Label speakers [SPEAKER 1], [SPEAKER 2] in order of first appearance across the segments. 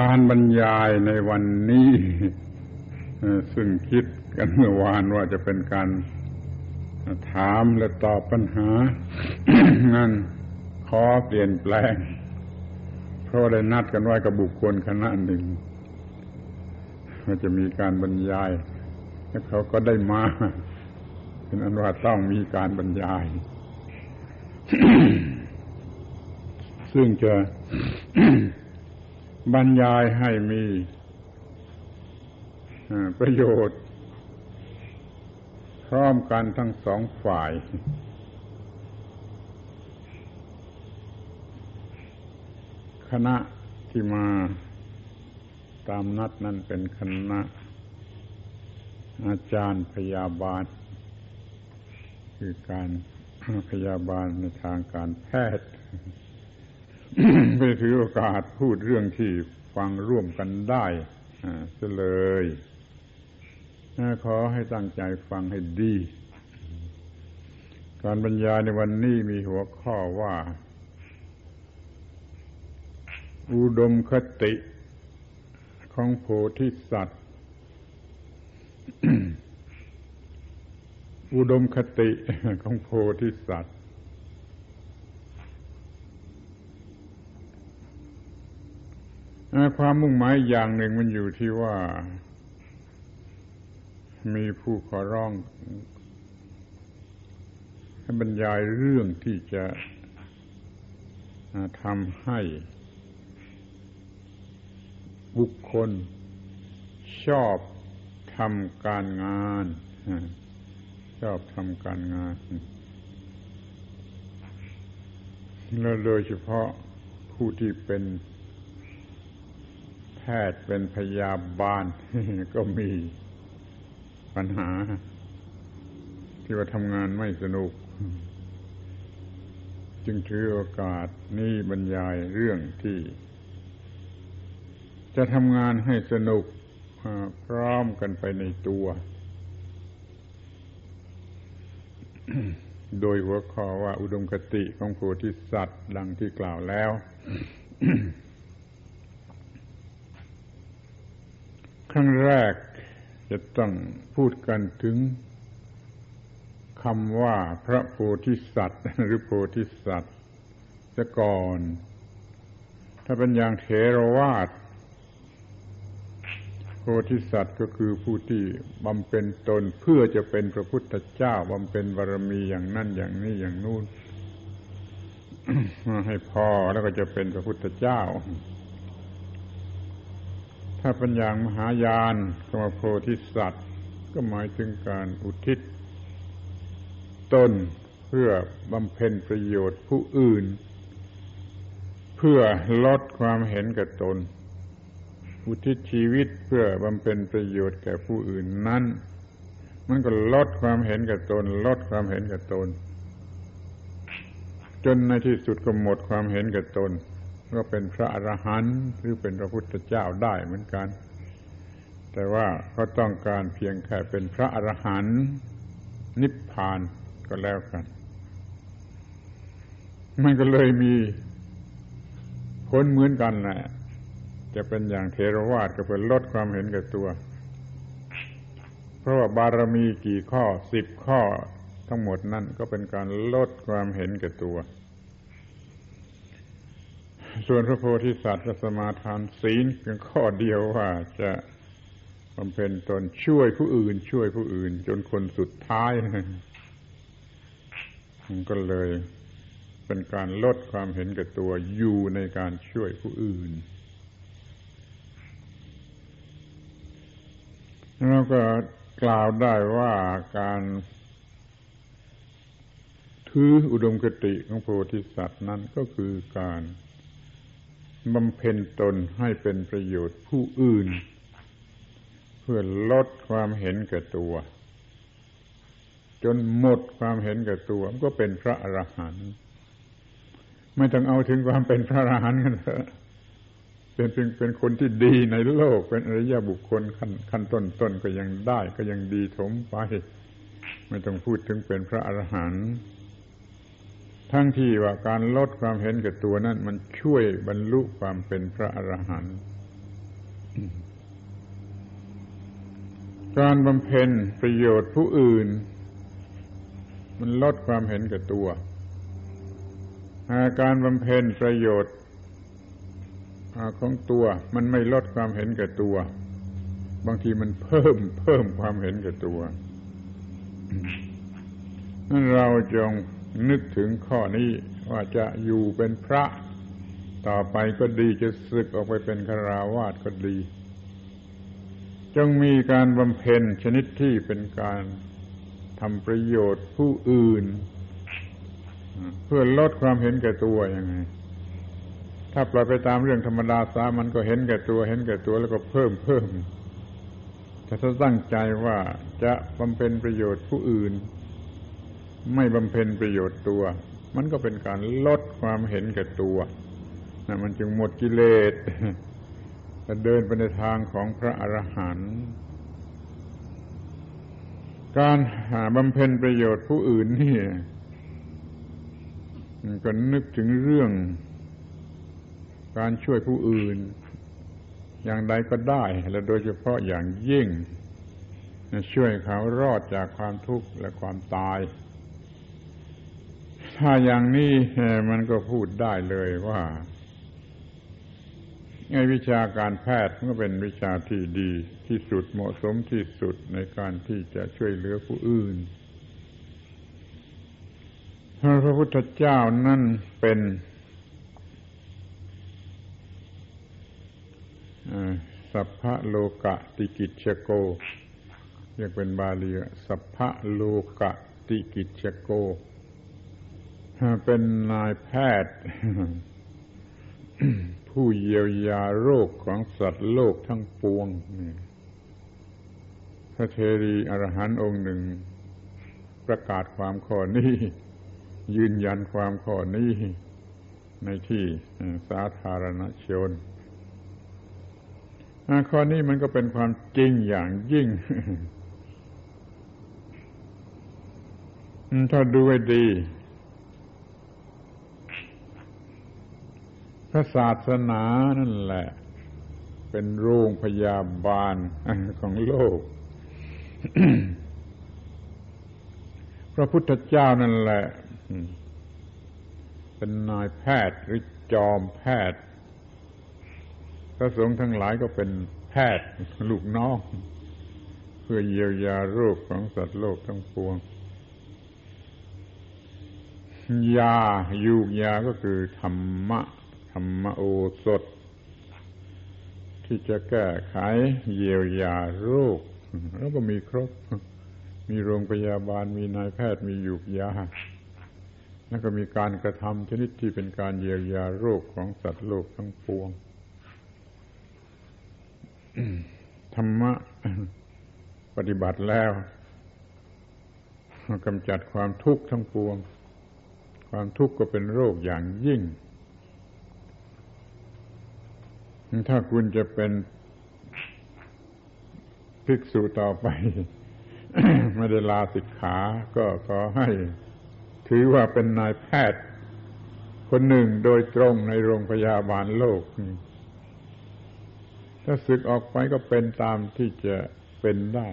[SPEAKER 1] การบรรยายในวันนี้ซึ่งคิดกันเมื่อวานว่าจะเป็นการถามและตอบปัญหางั้นขอเปลี่ยนแปลง เพราะได้นัดกันไว้กับบุคคลคณะหนึ่งว่าจะมีการบรรยาย แล้วเขาก็ได้มา เป็นอันว่าต้องมีการบรรยาย ซึ่งจะ บรรยายให้มีประโยชน์ พร้อมกันทั้งสองฝ่าย คณะที่มาตามนัดนั้นเป็นคณะ อาจารย์พยาบาล คือการพยาบาลในทางการแพทย์ ไปถือโอกาสพูดเรื่องที่ฟังร่วมกันได้เสเลยขอให้ตั้งใจฟังให้ดี การบรรยายในวันนี้มีหัวข้อว่า อุดมคติของโพธิสัตว์ อุดมคติของโพธิสัตว์ ความมุ่งหมายอย่างหนึ่งมันอยู่ที่ว่า มีผู้ขอร้องให้บรรยายเรื่องที่จะทำให้ บุคคล ชอบทำการงาน ชอบทำการงานแล้วโดยเฉพาะผู้ที่เป็น พทย์เป็นพยาบาลก็มีปัญหา ที่ว่าทำงานไม่สนุก จึงถือโอกาสนี้บรรยายเรื่องที่ จะทำงานให้สนุกพร้อมกันไปในตัว โดยหัวข้อว่าอุดมคติของโพธิสัตว์ดังที่กล่าวแล้ว รั้งแรกจะต้องพูดกันถึงคำว่าพระโพธิสัตว์ หรือโพธิสัตว์จะก่อน ถ้าเป็นอย่างเทรวาสโพธิสัตว์ก็คือผู้ที่บำเพ็ญตนเพื่อจะเป็นพระพุทธเจ้าบำเพ็ญบารมีอย่างนั่นอย่างนี้อย่างนู่นให้พอแล้วก็จะเป็นพระพุทธเจ้า ถ้าเป็นอย่างมหายานกรรมโพธิสัตว์ ก็หมายถึงการอุทิศตนเพื่อบำเพ็ญประโยชน์ผู้อื่น เพื่อลดความเห็นแก่ตน อุทิศชีวิตเพื่อบำเพ็ญประโยชน์แก่ผู้อื่นนั้น มันก็ลดความเห็นแก่ตน ลดความเห็นแก่ตน จนในที่สุดก็หมดความเห็นแก่ตน ก็เป็นพระอรหันต์หรือเป็นพระพุทธเจ้าได้เหมือนกัน แต่ว่าเขาต้องการเพียงแค่เป็นพระอรหันต์นิพพานก็แล้วกัน มันก็เลยมีผลเหมือนกันแหละจะเป็นอย่างเทรวาสก็เป็นลดความเห็นแก่ตัว เพราะว่าบารมีกี่ข้อสิบข้อทั้งหมดนั่นก็เป็นการลดความเห็นแก่ตัว ส่วนพระโพธิสัตว์สมาทานศีลเพียงข้อเดียวว่าจะบำเพ็ญตนช่วยผู้อื่น ช่วยผู้อื่น จนคนสุดท้ายมันก็เลยเป็นการลดความเห็นแก่ตัวอยู่ในการช่วยผู้อื่น แล้วก็กล่าวได้ว่าการถืออุดมคติของโพธิสัตว์นั้นก็คือการ บำเพ็ญตนให้เป็นประโยชน์ผู้อื่น เพื่อลดความเห็นแก่ตัว จนหมดความเห็นแก่ตัวก็เป็นพระอรหันต์ไม่ต้องเอาถึงความเป็นพระอรหันต์กันเถอะเป็นเป็นเป็นคนที่ดีในโลก เป็นอริยบุคคลขั้นขั้นต้นต้นก็ยังได้ ก็ยังดีถมไป ไม่ต้องพูดถึงเป็นพระอรหันต์ ทั้งที่ว่าการลดความเห็นแก่ตัวนั้น มันช่วยบรรลุความเป็นพระอรหันต์การบำเพ็ญประโยชน์ผู้อื่น มันลดความเห็นแก่ตัวการบำเพ็ญประโยชน์ของตัว มันไม่ลดความเห็นแก่ตัว บางทีมันเพิ่มเพิ่มความเห็นแก่ตัวนั่นเราจง นึกถึงข้อนี้ว่าจะอยู่เป็นพระต่อไปก็ดีจะศึกออกไปเป็นคราวาสก็ดี จงมีการบำเพ็ญชนิดที่เป็นการทำประโยชน์ผู้อื่น เพื่อลดความเห็นแก่ตัวยังไง ถ้าปล่อยไปตามเรื่องธรรมดาสามันก็เห็นแก่ตัว เห็นแก่ตัวแล้วก็เพิ่มเพิ่มแต่ถ้าตั้งใจว่าจะบำเพ็ญประโยชน์ผู้อื่น ไม่บำเพ็ญประโยชน์ตัว มันก็เป็นการลดความเห็นแก่ตัวนะมันจึงหมดกิเลสจะเดินไปในทางของพระอรหันต์การหาบำเพ็ญประโยชน์ผู้อื่นนี่ก็นึกถึงเรื่อง การช่วยผู้อื่น อย่างใดก็ได้ และโดยเฉพาะอย่างยิ่งช่วยเขารอดจากความทุกข์และความตาย ถ้าอย่างนี้มันก็พูดได้เลยว่าในวิชาการแพทย์มันก็เป็นวิชาที่ดีที่สุดเหมาะสมที่สุดในการที่จะช่วยเหลือผู้อื่น พระพุทธเจ้านั่นเป็นสัพพะโลกะติกิจชโกเรียกเป็นบาลีสัพพะโลกะติกิจชโก เป็นนายแพทย์ ผู้เยียวยาโรคของสัตว์โลกทั้งปวงพระเทรีอรหันต์องค์หนึ่ง ประกาศความข้อนี้ ยืนยันความข้อนี้ ในที่สาธารณชนข้อนี้มันก็เป็นความจริงอย่างยิ่ง ถ้าดูให้ดี ระศาสนานั่นแหละ เป็นโรงพยาบาลของโลก พระพุทธเจ้านั่นแหละ เป็นนายแพทย์หรือจอมแพทย์ พระสงฆ์ทั้งหลายก็เป็นแพทย์ลูกน้องเพื่อเยียวยาโรคของสัตว์โลกทั้งปวงยายูกยาก็คือธรรมะ รรมโอสถ ที่จะแก้ไขเยียวยาโรค แล้วก็มีครบ มีโรงพยาบาลมีนายแพทย์มีหยุกยาแล้วก็มีการกระทำชนิดที่เป็นการเยียวยาโรคของสัตว์โลกทั้งปวง ธรรมะ ปฏิบัติแล้วกำจัดความทุกข์ทั้งปวง ความทุกข์ก็เป็นโรคอย่างยิ่ง ถ้าคุณจะเป็นภิกษุต่อไป ไม่ได้ลาสิกขา ก็ขอให้ ถือว่าเป็นนายแพทย์ คนหนึ่งโดยตรงในโรงพยาบาลโลก ถ้าศึกออกไปก็เป็นตามที่จะเป็นได้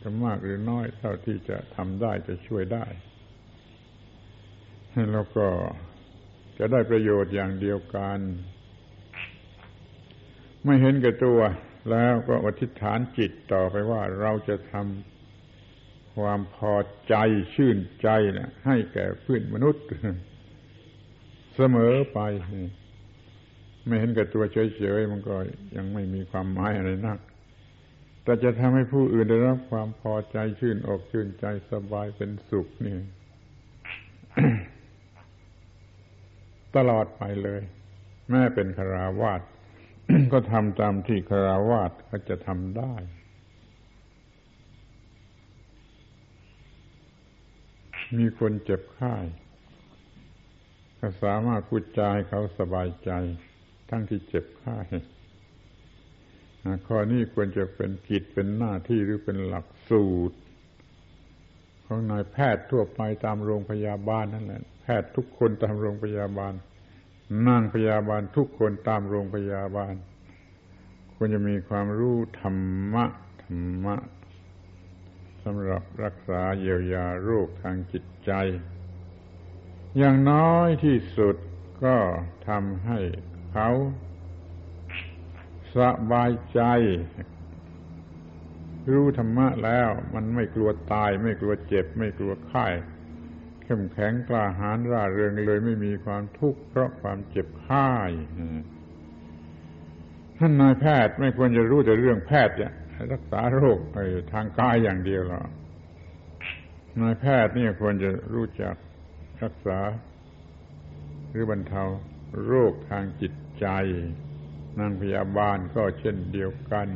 [SPEAKER 1] จะมากหรือน้อยเท่าที่จะทำได้จะช่วยได้แล้วก็จะได้ประโยชน์อย่างเดียวกัน ไม่เห็นแก่ตัว แล้วก็อธิษฐานจิตต่อไปว่าเราจะทำความพอใจชื่นใจนะให้แก่เพื่อนมนุษย์ เสมอไป ไม่เห็นแก่ตัวเฉยๆมันก็ยังไม่มีความหมายอะไรนักแต่จะทำให้ผู้อื่นได้รับความพอใจชื่นอกชื่นใจสบายเป็นสุขนี่ตลอดไปเลย แม่เป็นคาราวาส ก็ทำตามที่คราวาสก็จะทำได้ มีคนเจ็บไข้ก็สามารถพูดจาให้เขาสบายใจ ทั้งที่เจ็บไข้ข้อนี้ควรจะเป็นกิจเป็นหน้าที่หรือเป็นหลักสูตร ของนายแพทย์ทั่วไปตามโรงพยาบาลนั่นแหละ แพทย์ทุกคนตามโรงพยาบาล นั่งพยาบาลทุกคนตามโรงพยาบาล ควรจะมีความรู้ธรรมะ ธรรมะสำหรับรักษาเยียวยาโรคทางจิตใจ อย่างน้อยที่สุดก็ทำให้เขาสบายใจ รู้ธรรมะแล้ว มันไม่กลัวตาย ไม่กลัวเจ็บ ไม่กลัวไข้ เข้มแข็งกล้าหาญร่าเริงเลยไม่มีความทุกข์เพราะความเจ็บไข้ท่านนายแพทย์ไม่ควรจะรู้แต่เรื่องแพทย์เนี่ยรักษาโรคทางกายอย่างเดียวหรอกนายแพทย์นี่ควรจะรู้จักรักษา หรือบรรเทาโรคทางจิตใจนางพยาบาลก็เช่นเดียวกัน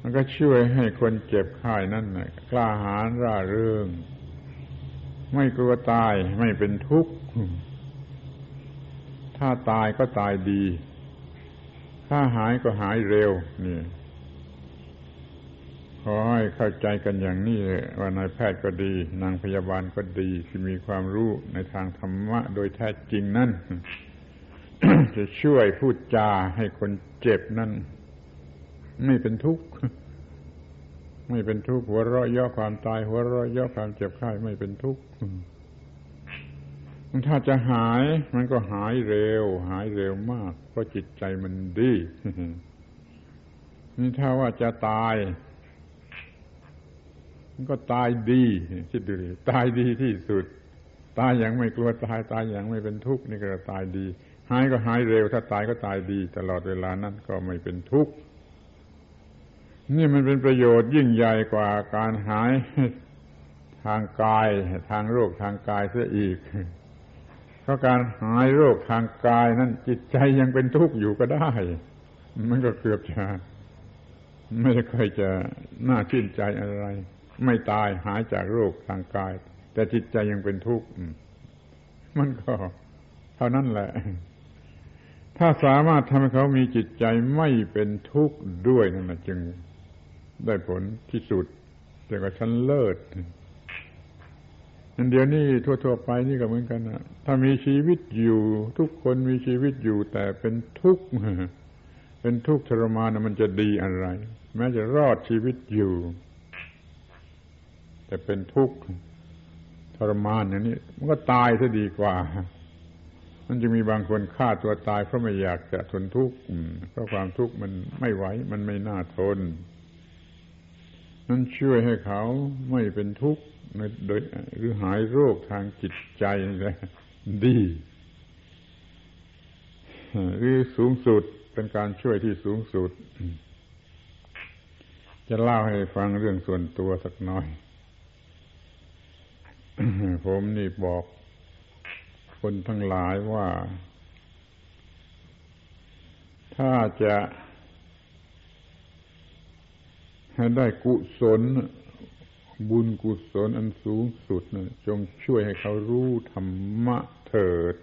[SPEAKER 1] มันก็ช่วยให้คนเจ็บไข้นั่นกล้าหาญร่าเริง ไม่กลัวตายไม่เป็นทุกข์ ถ้าตายก็ตายดี ถ้าหายก็หายเร็ว นี่ขอให้เข้าใจกันอย่างนี้ว่านายแพทย์ก็ดี นางพยาบาลก็ดีที่มีความรู้ในทางธรรมะโดยแท้จริงนั่นจะช่วยพูดจาให้คนเจ็บนั่นไม่เป็นทุกข์ ไม่เป็นทุกข์หัวเราะย่อความตาย หัวเราะย่อความเจ็บไข้ไม่เป็นทุกข์ถ้าจะหายมันก็หายเร็ว หายเร็วมาก เพราะจิตใจมันดีนี่ถ้าว่าจะตาย มันก็ตายดีคิดดูดิตายดีที่สุด ตายอย่างไม่กลัวตายตายอย่างไม่เป็นทุกข์นี่ก็ตายดี หายก็หายเร็ว ถ้าตายก็ตายดี ตลอดเวลานั้นก็ไม่เป็นทุกข์ นี่มันเป็นประโยชน์ยิ่งใหญ่กว่าการหายทางกาย ทางโรคทางกายเสียอีก เพราะการหายโรคทางกายนั้นจิตใจยังเป็นทุกข์อยู่ก็ได้ มันก็เกือบจะไม่ค่อยจะน่าชื่นใจอะไร ไม่ตายหายจากโรคทางกาย แต่จิตใจยังเป็นทุกข์มันก็ เท่านั้นแหละ ถ้าสามารถทำให้เขามีจิตใจไม่เป็นทุกข์ด้วยนั่นนะจึง ได้ผลที่สุดแต่ก็ชั้นเลิศอันเดียวนี่ทั่วๆไปนี่ก็เหมือนกันนะถ้ามีชีวิตอยู่ ทุกคนมีชีวิตอยู่ แต่เป็นทุกข์เป็นทุกข์ทรมานมันจะดีอะไร แม้จะรอดชีวิตอยู่ แต่เป็นทุกข์ทรมานอย่างนี้มันก็ตายซะดีกว่า มันจะมีบางคนฆ่าตัวตายเพราะไม่อยากจะทนทุกข์เพราะความทุกข์มันไม่ไหวมันไม่น่าทน นั้นช่วยให้เขาไม่เป็นทุกข์โดยหรือหายโรคทางจิตใจเลยดีหรือสูงสุดเป็นการช่วยที่สูงสุด จะเล่าให้ฟังเรื่องส่วนตัวสักหน่อย ผมนี่บอกคนทั้งหลายว่า ถ้าจะ ให้ได้กุศล บุญกุศลอันสูงสุดนะจงช่วยให้เขารู้ธรรมะเถิด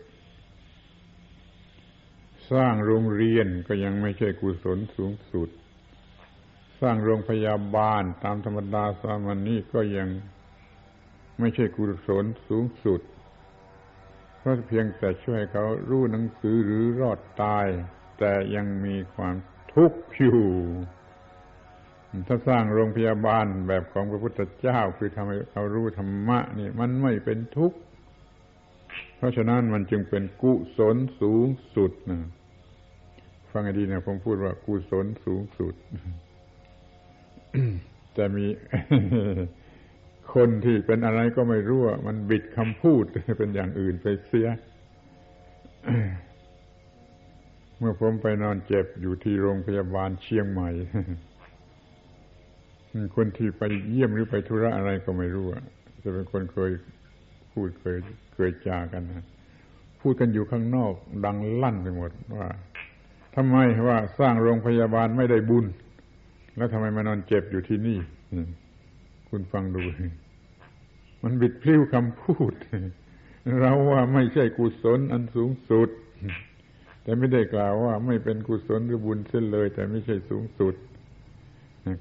[SPEAKER 1] สร้างโรงเรียนก็ยังไม่ใช่กุศลสูงสุด สร้างโรงพยาบาลตามธรรมดาสามัญนี้ก็ยังไม่ใช่กุศลสูงสุดเพราะเพียงแต่ช่วยเขารู้หนังสือหรือรอดตาย แต่ยังมีความทุกข์อยู่ ถ้าสร้างโรงพยาบาลแบบของพระพุทธเจ้าคือทำให้เขารู้ธรรมะนี่มันไม่เป็นทุกข์ เพราะฉะนั้นมันจึงเป็นกุศลสูงสุดนะฟังให้ดีนะผมพูดว่ากุศลสูงสุด แต่มีคนที่เป็นอะไรก็ไม่รู้มันบิดคำพูดเป็นอย่างอื่นไปเสีย เมื่อผมไปนอนเจ็บอยู่ที่โรงพยาบาลเชียงใหม่ คนที่ไปเยี่ยมหรือไปธุระอะไรก็ไม่รู้อะจะเป็นคนเคยพูดเคยเคยจากันนะพูดกันอยู่ข้างนอก ดังลั่นไปหมดว่าทำไมว่าสร้างโรงพยาบาลไม่ได้บุญ แล้วทำไมมานอนเจ็บอยู่ที่นี่คุณฟังดู มันบิดพลิ้วคำพูด เราว่าไม่ใช่กุศลอันสูงสุด แต่ไม่ได้กล่าวว่า ไม่เป็นกุศลหรือบุญเส้นเลย แต่ไม่ใช่สูงสุด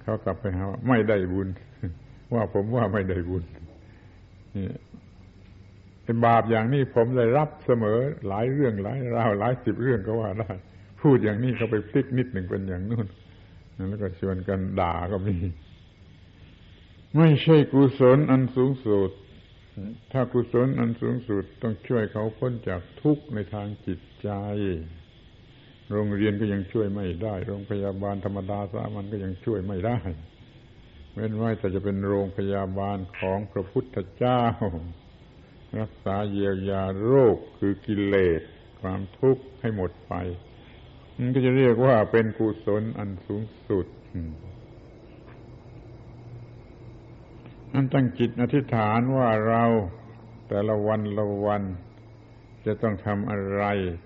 [SPEAKER 1] เขากลับไปหาว่าไม่ได้บุญ ว่าผมว่าไม่ได้บุญเป็นบาปอย่างนี้ผมได้รับเสมอหลายเรื่องหลายราวหลายสิบเรื่องก็ว่าได้ พูดอย่างนี้เขาไปพลิกนิดหนึ่งเป็นอย่างนู้นแล้วก็ชวนกันด่าก็มี ไม่ใช่กุศลอันสูงสุดถ้ากุศลอันสูงสุดต้องช่วยเขาพ้นจากทุกข์ในทางจิตใจ โรงเรียนก็ยังช่วยไม่ได้ โรงพยาบาลธรรมดาสามัญก็ยังช่วยไม่ได้เว้นไว้แต่จะเป็นโรงพยาบาลของพระพุทธเจ้า รักษาเยียวยาโรคคือกิเลส ความทุกข์ให้หมดไปมันก็จะเรียกว่าเป็นกุศลอันสูงสุดอันตั้งจิตอธิษฐานว่าเราแต่ละวันละวัน จะต้องทำอะไร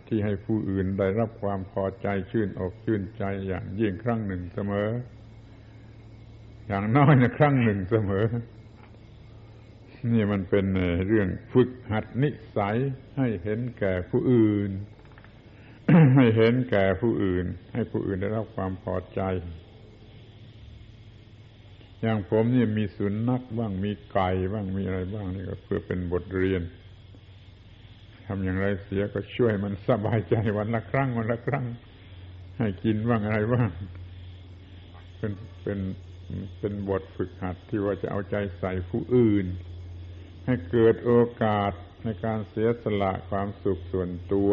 [SPEAKER 1] ที่ให้ผู้อื่นได้รับความพอใจชื่นอกชื่นใจอย่างยิ่งครั้งหนึ่งเสมอ อย่างน้อยนะครั้งหนึ่งเสมอ นี่มันเป็นเรื่องฝึกหัดนิสัยให้เห็นแก่ผู้อื่น ให้เห็นแก่ผู้อื่น ให้ผู้อื่นได้รับความพอใจ อย่างผมนี่มีสุนัขบ้างมีไก่บ้างมีอะไรบ้างนี่ก็เพื่อเป็นบทเรียนำอย่างไรเสียก็ช่วยมันสบายใจวันละครั้งวันละครั้ง ให้กินบ้างอะไรบ้างเป็นเป็นเป็นบทฝึกหัดที่ว่าจะเอาใจใส่ผู้อื่น ให้เกิดโอกาสในการเสียสละความสุขส่วนตัว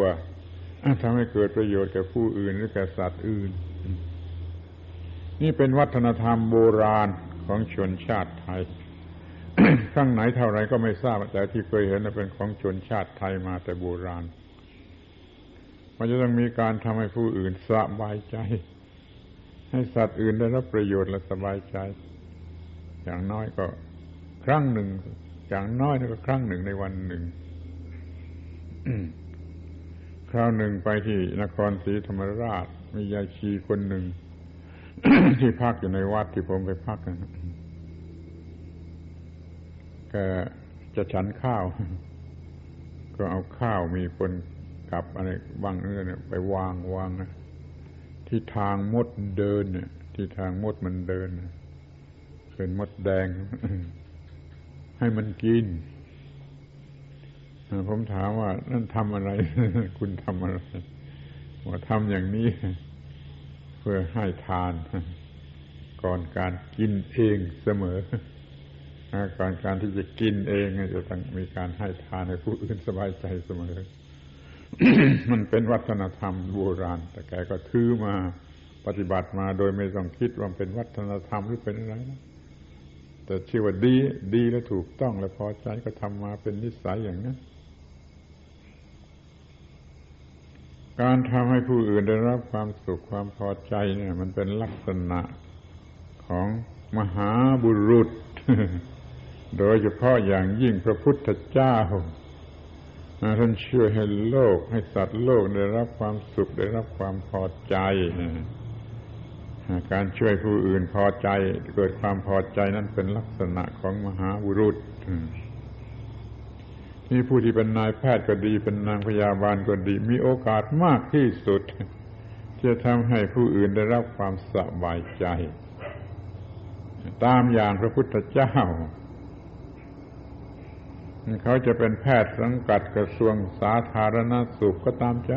[SPEAKER 1] ทำให้เกิดประโยชน์แก่ผู้อื่นหรือแก่สัตว์อื่น นี่เป็นวัฒนธรรมโบราณของชนชาติไทย ข้างไหนเท่าไรก็ไม่ทราบแต่ที่เคยเห็นเป็นของชนชาติไทยมาแต่โบราณ มันจะต้องมีการทำให้ผู้อื่นสบายใจ ให้สัตว์อื่นได้รับประโยชน์และสบายใจ อย่างน้อยก็ครั้งหนึ่ง อย่างน้อยก็ครั้งหนึ่งในวันหนึ่งคราวหนึ่งไปที่นครศรีธรรมราช มียายชีคนหนึ่ง ที่พักอยู่ในวัดที่ผมไปพักนะ แกจะฉันข้าว ก็เอาข้าวมีคนกับอะไรบางเนื้อเนี่ยไปวางวางนะที่ทางมดเดินเนี่ยที่ทางมดมันเดินเป็นมดแดง ให้มันกินผมถามว่านั่นทำอะไร คุณทำอะไรว่าทำอย่างนี้ เพื่อให้ทาน ก่อนการกินเองเสมอ ก่อนการที่จะกินเองจะต้องมีการให้ทานให้ผู้อื่นสบายใจเสมอ มันเป็นวัฒนธรรมโบราณ แต่แกก็ถือมาปฏิบัติมาโดยไม่ต้องคิดว่าเป็นวัฒนธรรมหรือเป็นอะไรนะแต่ชื่อว่าดี ดีและถูกต้องและพอใจก็ทำมาเป็นนิสัยอย่างนั้นการทำให้ผู้อื่นได้รับความสุขความพอใจเนี่ย มันเป็นลักษณะของมหาบุรุษ โดยเฉพาะอย่างยิ่งพระพุทธเจ้าท่านช่วยให้โลก ให้สัตว์โลกได้รับความสุขได้รับความพอใจ การช่วยผู้อื่นพอใจ เกิดความพอใจนั้นเป็นลักษณะของมหาบุรุษนี่ผู้ที่เป็นนายแพทย์ก็ดีเป็นนางพยาบาลก็ดี มีโอกาสมากที่สุด จะทำให้ผู้อื่นได้รับความสบายใจ ตามอย่างพระพุทธเจ้า เขาจะเป็นแพทย์สังกัดกระทรวงสาธารณสุขก็ตามใจ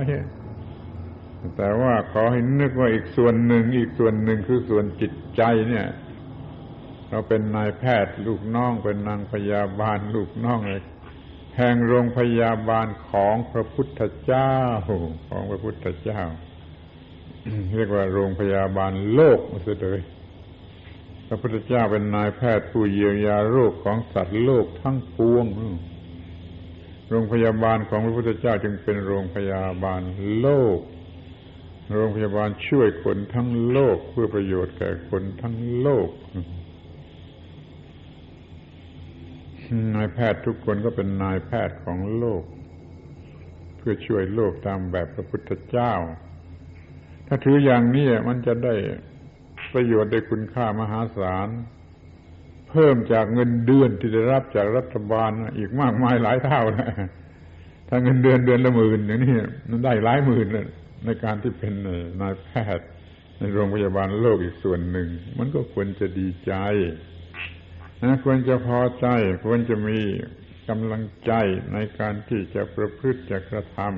[SPEAKER 1] แต่ว่าขอให้นึกว่าอีกส่วนหนึ่งอีกส่วนหนึ่งคือส่วนจิตใจเนี่ย เราเป็นนายแพทย์ลูกน้องเป็นนางพยาบาลลูกน้องเลยแห่งโรงพยาบาลของพระพุทธเจ้า ของพระพุทธเจ้า เรียกว่าโรงพยาบาลโลกมาเสียเลย ระพุทธเจ้าเป็นนายแพทย์ผู้เยียวยาโรคของสัตว์โลกทั้งปวง โรงพยาบาลของพระพุทธเจ้าจึงเป็นโรงพยาบาลโลก โรงพยาบาลช่วยคนทั้งโลกเพื่อประโยชน์แก่คนทั้งโลก นายแพทย์ทุกคนก็เป็นนายแพทย์ของโลก เพื่อช่วยโลกตามแบบพระพุทธเจ้า ถ้าถืออย่างนี้มันจะได้ ประโยชน์ได้คุณค่ามหาศาล เพิ่มจากเงินเดือนที่ได้รับจากรัฐบาลอีกมากมายหลายเท่านะถ้าเงินเดือนเดือนละหมื่นอย่างนี้มันได้หลายหมื่นเลยในการที่เป็นนายแพทย์ ในโรงพยาบาลโลกอีกส่วนหนึ่ง มันก็ควรจะดีใจนะควรจะพอใจ ควรจะมีกำลังใจในการที่จะประพฤติจะกระทำ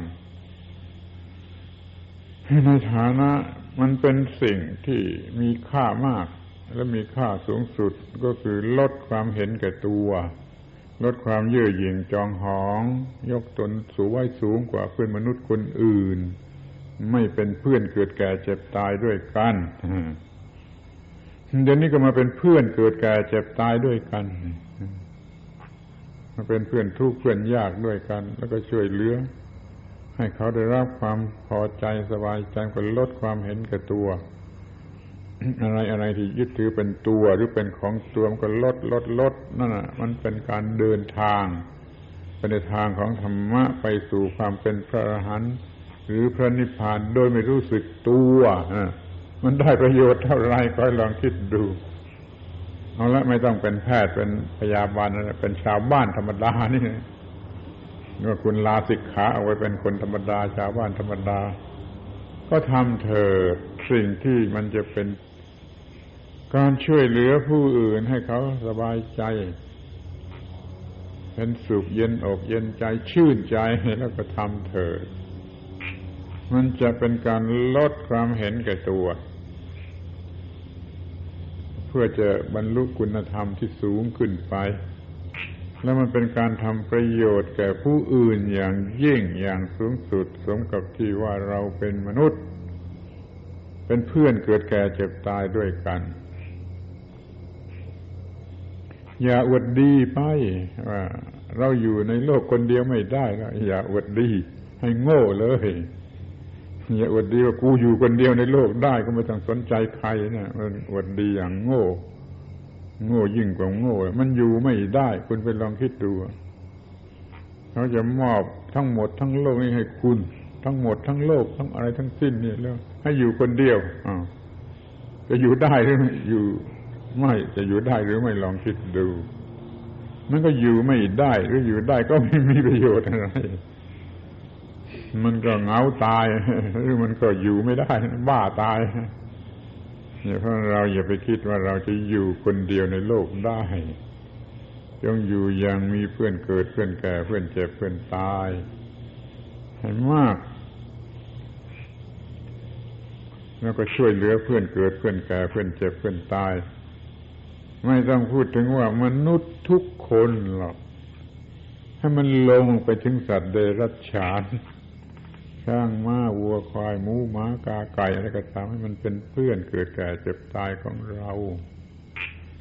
[SPEAKER 1] ในฐานะ มันเป็นสิ่งที่มีค่ามาก และมีค่าสูงสุดก็คือลดความเห็นแก่ตัว ลดความเย่อหยิ่งจองหอง ยกตนสูงไว้สูงกว่าเพื่อนมนุษย์คนอื่น ไม่เป็นเพื่อนเกิดแก่เจ็บตายด้วยกันเดี๋ยวนี้ก็มาเป็นเพื่อนเกิดแก่เจ็บตายด้วยกันมาเป็นเพื่อนทุกข์เพื่อนยากด้วยกัน แล้วก็ช่วยเหลือ ให้เขาได้รับความพอใจสบายใจก็ลดความเห็นแก่ตัว อะไรอะไรที่ยึดถือเป็นตัวหรือเป็นของตัวมันก็ลดลดลดนั่นน่ะ มันเป็นการเดินทางเป็นในทางของธรรมะไปสู่ความเป็นพระอรหันต์หรือพระนิพพานโดยไม่รู้สึกตัวมันได้ประโยชน์เท่าไรก็ลองคิดดูเอาละไม่ต้องเป็นแพทย์เป็นพยาบาลเป็นชาวบ้านธรรมดานี่ เมื่อคุณลาสิกขาเอาไว้เป็นคนธรรมดาชาวบ้านธรรมดา ก็ทำเถิดสิ่งที่มันจะเป็น การช่วยเหลือผู้อื่นให้เขาสบายใจ เป็นสุขเย็นอกเย็นใจชื่นใจแล้วก็ทำเถิดมันจะเป็นการลดความเห็นแก่ตัว เพื่อจะบรรลุคุณธรรมที่สูงขึ้นไป แล้วมันเป็นการทำประโยชน์แก่ผู้อื่นอย่างยิ่งอย่างสูงสุด สมกับที่ว่าเราเป็นมนุษย์ เป็นเพื่อนเกิดแก่เจ็บตายด้วยกัน อย่าอวดดีไปว่าเราอยู่ในโลกคนเดียวไม่ได้แล้วอย่าอวดดี ให้โง่เลยอย่าอวดดีว่ากูอยู่คนเดียวในโลกได้ก็ไม่ต้องสนใจใครนะมันอวดดีอย่างโง่ โง่ยิ่งกว่าโง่ มันอยู่ไม่ได้ คุณไปลองคิดดู เขาจะมอบทั้งหมดทั้งโลกนี้ให้คุณ ทั้งหมดทั้งโลกทั้งอะไรทั้งสิ้นนี่แล้ว ให้อยู่คนเดียวอจะอยู่ได้หรืออยู่ไม่จะอยู่ได้หรือไม่ลองคิดดูมันก็อยู่ไม่ได้หรืออยู่ได้ก็ไม่มีประโยชน์อะไร มันก็เหงาตายหรือมันก็อยู่ไม่ได้ บ้าตาย เพราะเราอย่าไปคิดว่าเราจะอยู่คนเดียวในโลกได้ จงอยู่อย่างมีเพื่อนเกิดเพื่อนแก่เพื่อนเจ็บเพื่อนตายให้มาก แล้วก็ช่วยเหลือเพื่อนเกิดเพื่อนแก่เพื่อนเจ็บเพื่อนตาย ไม่ต้องพูดถึงว่ามนุษย์ทุกคนหรอก ให้มันลงไปถึงสัตว์เดรัจฉาน ช้างม้าวัวควายหมูหมากาไก่อะไรก็ตามให้มันเป็นเพื่อนเกิดแก่เจ็บตายของเรา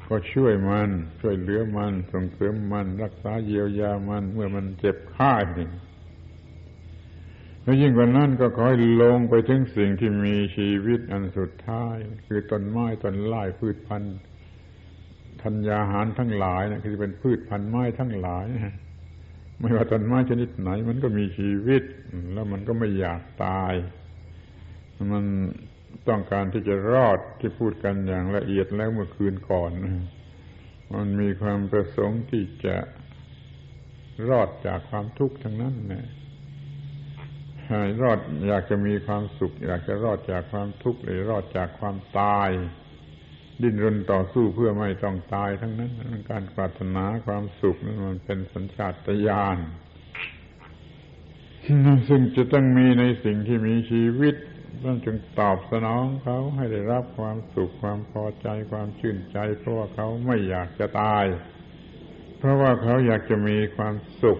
[SPEAKER 1] ก็ช่วยมัน ช่วยเหลือมัน ส่งเสริมมัน รักษาเยียวยามันเมื่อมันเจ็บไข้แล้วยิ่งกว่านั้นก็ขอให้ลงไปถึงสิ่งที่มีชีวิตอันสุดท้าย คือต้นไม้ต้นไม้พืชพันธุ์ธัญญาหารทั้งหลายนะคือเป็นพืชพันธุ์ไม้ทั้งหลายนะ ไม่ว่าต้นไม้ชนิดไหน มันก็มีชีวิต แล้วมันก็ไม่อยากตาย มันต้องการที่จะรอดที่พูดกันอย่างละเอียดแล้วเมื่อคืนก่อน มันมีความประสงค์ที่จะรอดจากความทุกข์ทั้งนั้นนะรอดอยากจะมีความสุข อยากจะรอดจากความทุกข์หรือรอดจากความตาย ดิ้นรนต่อสู้เพื่อไม่ต้องตายทั้งนั้นการปรารถนาความสุขนั้นมันเป็นสัญชาตญาณซึ่งจะต้องมีในสิ่งที่มีชีวิตต้องจึงตอบสนองเขาให้ได้รับความสุขความพอใจความชื่นใจ เพราะว่าเขาไม่อยากจะตาย เพราะว่าเขาอยากจะมีความสุข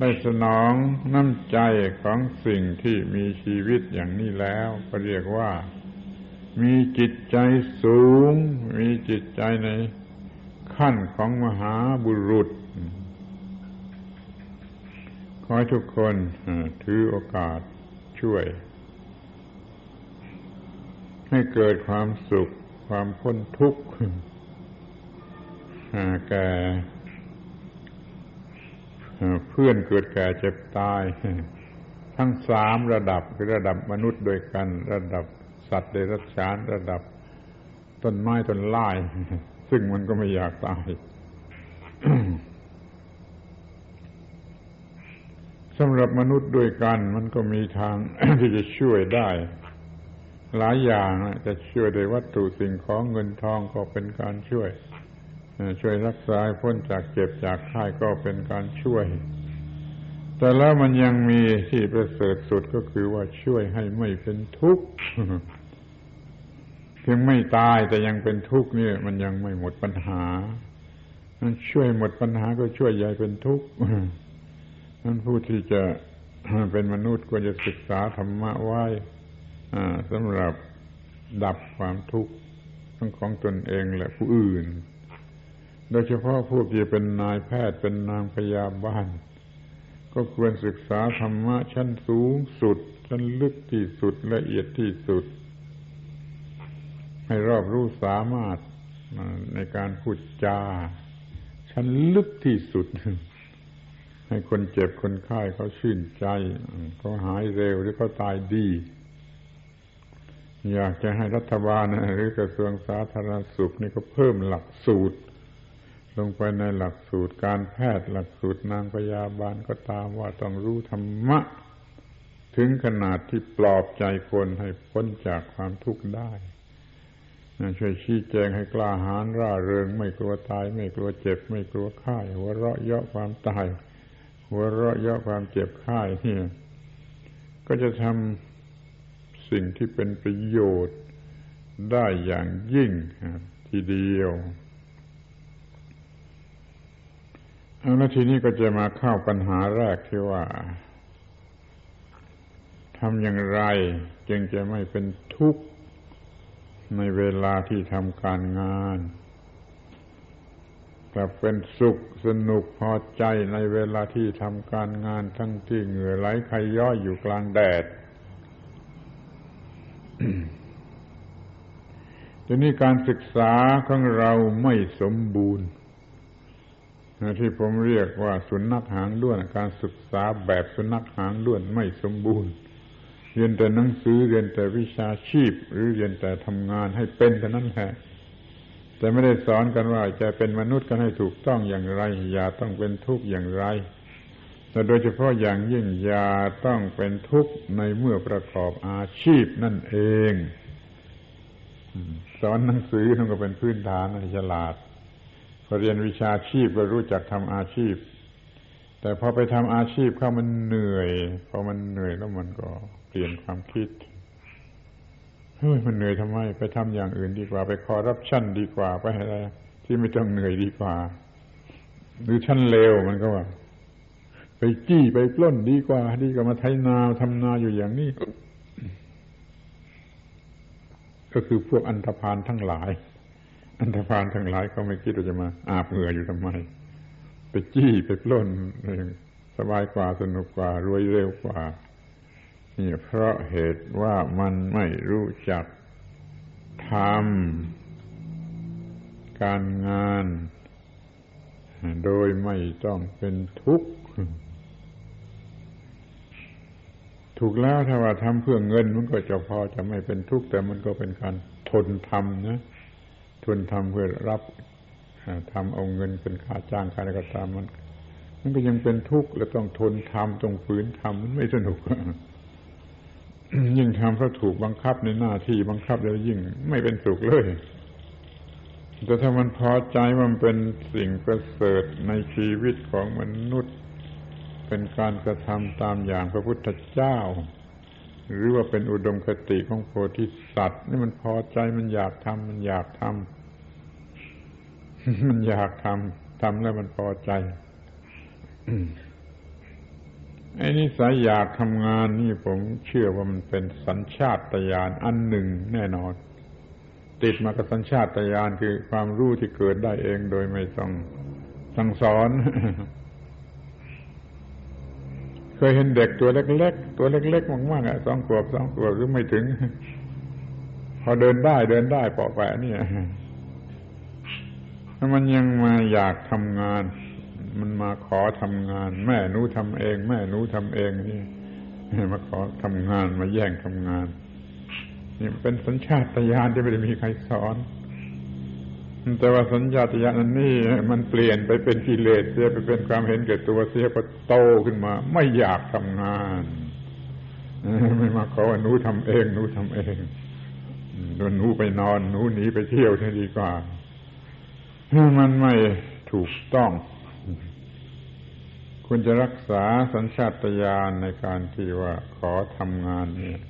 [SPEAKER 1] ได้สนองน้ำใจของสิ่งที่มีชีวิตอย่างนี้แล้ว ก็เรียกว่า มีจิตใจสูง มีจิตใจในขั้นของมหาบุรุษ ขอให้ทุกคนถือโอกาสช่วย ให้เกิดความสุขความพ้นทุกข์แก่เพื่อนเกิดแก่เจ็บตาย ทั้งสามระดับคือระดับมนุษย์โดยกัน ระดับ สัตว์เดรัจฉานระดับต้นไม้ต้นไม้ซึ่งมันก็ไม่อยากตายสำหรับมนุษย์ด้วยกัน มันก็มีทางที่จะช่วยได้ หลายอย่างจะช่วยโดยวัตถุสิ่งของเงินทองก็เป็นการช่วย ช่วยรักษาพ้นจากเจ็บจากไข้ก็เป็นการช่วย แต่แล้วมันยังมีที่ประเสริฐสุดก็คือว่าช่วยให้ไม่เป็นทุกข์ พียงไม่ตายแต่ยังเป็นทุกข์นี่มันยังไม่หมดปัญหา มันช่วยหมดปัญหาก็ช่วยยายเป็นทุกข์นั่นผู้ที่จะเป็นมนุษย์ควรจะศึกษาธรรมะไว้สำหรับดับความทุกข์ทั้งของตนเองและผู้อื่น โดยเฉพาะผู้ที่เป็นนายแพทย์เป็นนางพยาบาล ก็ควรศึกษาธรรมะชั้นสูงสุด ชั้นลึกที่สุดละเอียดที่สุด ให้รอบรู้สามารถในการพูดจาชั้นลึกที่สุด ให้คนเจ็บคนไข้เขาชื่นใจเขาหายเร็วหรือเขาตายดี อยากจะให้รัฐบาลหรือกระทรวงสาธารณสุขนี่ก็เพิ่มหลักสูตร ลงไปในหลักสูตรการแพทย์หลักสูตรนางพยาบาลก็ตามว่าต้องรู้ธรรมะ ถึงขนาดที่ปลอบใจคนให้พ้นจากความทุกข์ได้ ช่วยชี้แจงให้กล้าหาญร่าเริง ไม่กลัวตาย ไม่กลัวเจ็บ ไม่กลัวไข้หัวเราะเยาะความตาย หัวเราะเยาะความเจ็บไข้เนี่ยก็จะทำสิ่งที่เป็นประโยชน์ได้อย่างยิ่งทีเดียวเอาละทีนี้ก็จะมาเข้าปัญหาแรกที่ว่าทำอย่างไร จึงจะไม่เป็นทุกข์ ในเวลาที่ทำการงานกลับเป็นสุขสนุกพอใจในเวลาที่ทำการงานทั้งที่เหงื่อไหลใครย่อยอยู่กลางแดดทีนี้การศึกษาของเราไม่สมบูรณ์ที่ผมเรียกว่าสุนัขหางด้วน การศึกษาแบบสุนัขหางด้วนไม่สมบูรณ์ เรียนแต่หนังสือเรียนแต่วิชาชีพ หรือเรียนแต่ทำงานให้เป็นเท่านั้นแหละแต่ไม่ได้สอนกันว่าจะเป็นมนุษย์กันให้ถูกต้องอย่างไร อย่าต้องเป็นทุกข์อย่างไร แต่โดยเฉพาะอย่างยิ่งอย่าต้องเป็นทุกข์ในเมื่อประกอบอาชีพนั่นเองสอนหนังสือนั่นก็เป็นพื้นฐานให้ฉลาดพอเรียนวิชาชีพก็รู้จักทำอาชีพ แต่พอไปทำอาชีพเข้ามันเหนื่อยพอมันเหนื่อยแล้วมันก็เปลี่ยนความคิดเฮ้ยมันเหนื่อยทำไม ไปทำอย่างอื่นดีกว่า ไปคอรับชั่นดีกว่าไปอะไรที่ไม่ต้องเหนื่อยดีกว่า หรือชั้นเลวมันก็ว่า ไปจี้ไปปล้นดีกว่า ดีกว่ามาไถนาทำนาอยู่อย่างนี้ ก็คือพวกอันธพาลทั้งหลาย อันธพาลทั้งหลายเขาไม่คิดว่าจะมาอาบเหงื่ออยู่ทำไม ไปจี้ไปปล้นสบายกว่าสนุกกว่ารวยเร็วกว่านี่เพราะเหตุว่ามันไม่รู้จักทำการงาน โดยไม่ต้องเป็นทุกข์ ถูกแล้วถ้าว่าทำเพื่อเงินมันก็จะพอจะไม่เป็นทุกข์แต่มันก็เป็นการทนทำนะ ทนทำเพื่อรับ ทำเอาเงินเป็นค่าจ้างค่าอะไรก็ตามมัน มันก็ยังเป็นทุกข์และต้องทนทำต้องฝืนทำมันไม่สนุกยิ่งทำเพราะถูกบังคับในหน้าที่บังคับแล้วยิ่งไม่เป็นสุขเลย แต่ถ้ามันพอใจมันเป็นสิ่งประเสริฐในชีวิตของมนุษย์ เป็นการกระทำตามอย่างพระพุทธเจ้า หรือว่าเป็นอุดมคติของโพธิสัตว์ นี่มันพอใจมันอยากทำมันอยากทำ มันอยากทำทำแล้วมันพอใจไอ้นิสัยอยากทำงานนี่ผมเชื่อว่ามันเป็นสัญชาตญาณอันหนึ่งแน่นอน ติดมากับสัญชาตญาณคือความรู้ที่เกิดได้เองโดยไม่ต้องสั่งสอน เคยเห็นเด็กตัวเล็กๆ ตัวเล็กๆมากๆอะสองขวบสองขวบหรือไม่ถึง พอเดินได้เดินได้ปอกแปะเนี่ย มันยังมาอยากทำงาน มันมาขอทำงาน แม่หนูทำเอง แม่หนูทำเองนี่มาขอทำงานมาแย่งทำงานนี่เป็นสัญชาตญาณที่ไม่ได้มีใครสอน แต่ว่าสัญญาตญาณนันนี่มันเปลี่ยนไปเป็นกิเลสเสียไปเป็นความเห็นแก่ตัวเสียพอโตขึ้นมา ไม่อยากทำงานไม่มาขอว่าหนูทำเองหนูทำเองโดนหนูไปนอนหนูหนีไปเที่ยวนี่ดีกว่า มันไม่ถูกต้อง ควรจะรักษาสัญชาตญาณในการที่ว่าขอทำงานเนี่ย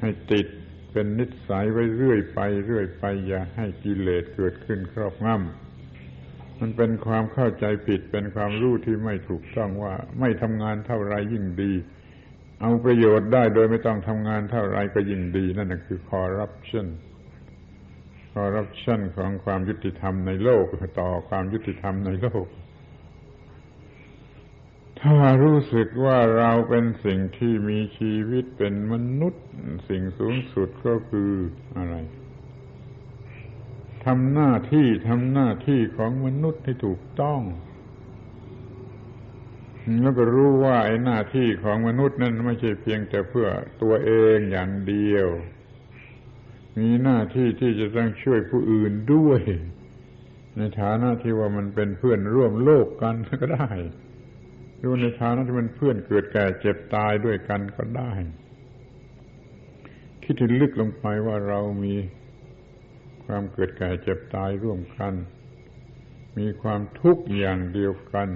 [SPEAKER 1] ให้ติดเป็นนิสัยไว้เรื่อยไป เรื่อยไป อย่าให้กิเลสเกิดขึ้นครอบงำมันเป็นความเข้าใจผิดเป็นความรู้ที่ไม่ถูกต้องว่า ไม่ทำงานเท่าไรยิ่งดี เอาประโยชน์ได้โดยไม่ต้องทำงานเท่าไรก็ยิ่งดี นั่นคือคอร์รัปชัน คอร์รัปชันของความยุติธรรมในโลกต่อความยุติธรรมในโลก ถ้ารู้สึกว่าเราเป็นสิ่งที่มีชีวิตเป็นมนุษย์ สิ่งสูงสุดก็คืออะไรทำหน้าที่ทำหน้าที่ของมนุษย์ให้ถูกต้องแล้วก็รู้ว่าไอ้หน้าที่ของมนุษย์นั้นไม่ใช่เพียงแต่เพื่อตัวเองอย่างเดียว มีหน้าที่ที่จะต้องช่วยผู้อื่นด้วย ในฐานะที่ว่ามันเป็นเพื่อนร่วมโลกกันก็ได้ดูในฐานะที่มันเพื่อนเกิดแก่เจ็บตายด้วยกันก็ได้ คิดถึงลึกลงไปว่าเรามีความเกิดแก่เจ็บตายร่วมกัน มีความทุกข์อย่างเดียวกัน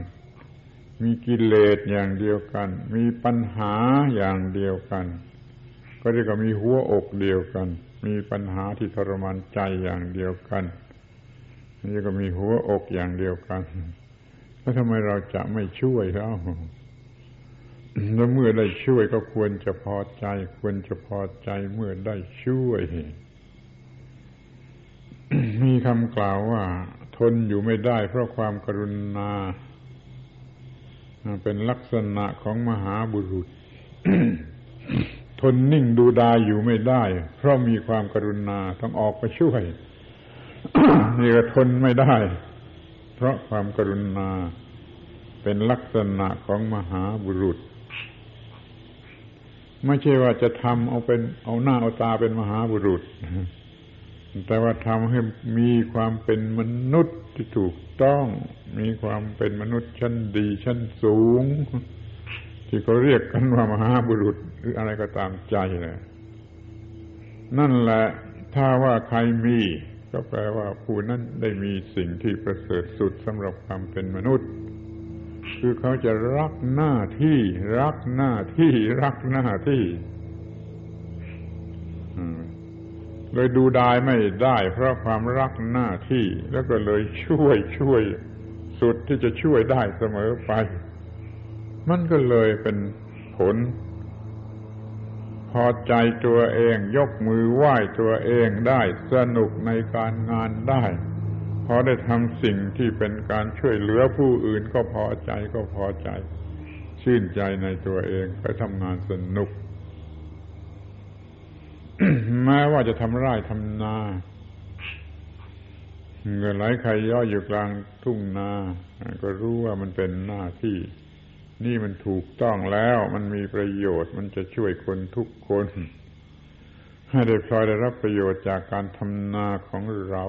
[SPEAKER 1] มีกิเลสอย่างเดียวกัน มีปัญหาอย่างเดียวกัน ก็เรียกว่ามีหัวอกเดียวกัน มีปัญหาที่ทรมานใจอย่างเดียวกันนี่ก็มีหัวอกอย่างเดียวกัน แล้วทำไมเราจะไม่ช่วยเขาแล้วเมื่อได้ช่วยก็ควรจะพอใจ ควรจะพอใจเมื่อได้ช่วย มีคำกล่าวว่า ทนอยู่ไม่ได้ เพราะความกรุณา เป็นลักษณะของมหาบุรุษ ทนนิ่งดูดายอยู่ไม่ได้ เพราะมีความกรุณาต้องออกไปช่วยนี่ก็ทนไม่ได้ เพราะความกรุณาเป็นลักษณะของมหาบุรุษ ไม่ใช่ว่าจะทำเอาเป็นเอาหน้าเอาตาเป็นมหาบุรุษ แต่ว่าทำให้มีความเป็นมนุษย์ที่ถูกต้อง มีความเป็นมนุษย์ชั้นดีชั้นสูง ที่เขาเรียกกันว่ามหาบุรุษหรืออะไรก็ตามใจเลยนั่นแหละถ้าว่าใครมี ก็แปลว่าผู้นั้นได้มีสิ่งที่ประเสริฐสุดสำหรับความเป็นมนุษย์ คือเขาจะรักหน้าที่ รักหน้าที่ รักหน้าที่เลยดูดายไม่ได้ เพราะความรักหน้าที่ แล้วก็เลยช่วยช่วยสุดที่จะช่วยได้เสมอไป มันก็เลยเป็นผล พอใจตัวเองยกมือไหว้ตัวเองได้สนุกในการงานได้ พอได้ทำสิ่งที่เป็นการช่วยเหลือผู้อื่นก็พอใจก็พอใจ ชื่นใจในตัวเองไปทำงานสนุกแม้ว่าจะทำไร่ทำนาเงินไหลใครย่ออยู่กลางทุ่งนา ก็รู้ว่ามันเป็นหน้าที่ นี่มันถูกต้องแล้วมันมีประโยชน์มันจะช่วยคนทุกคน ให้ได้พลอยได้รับประโยชน์จากการทำนาของเรา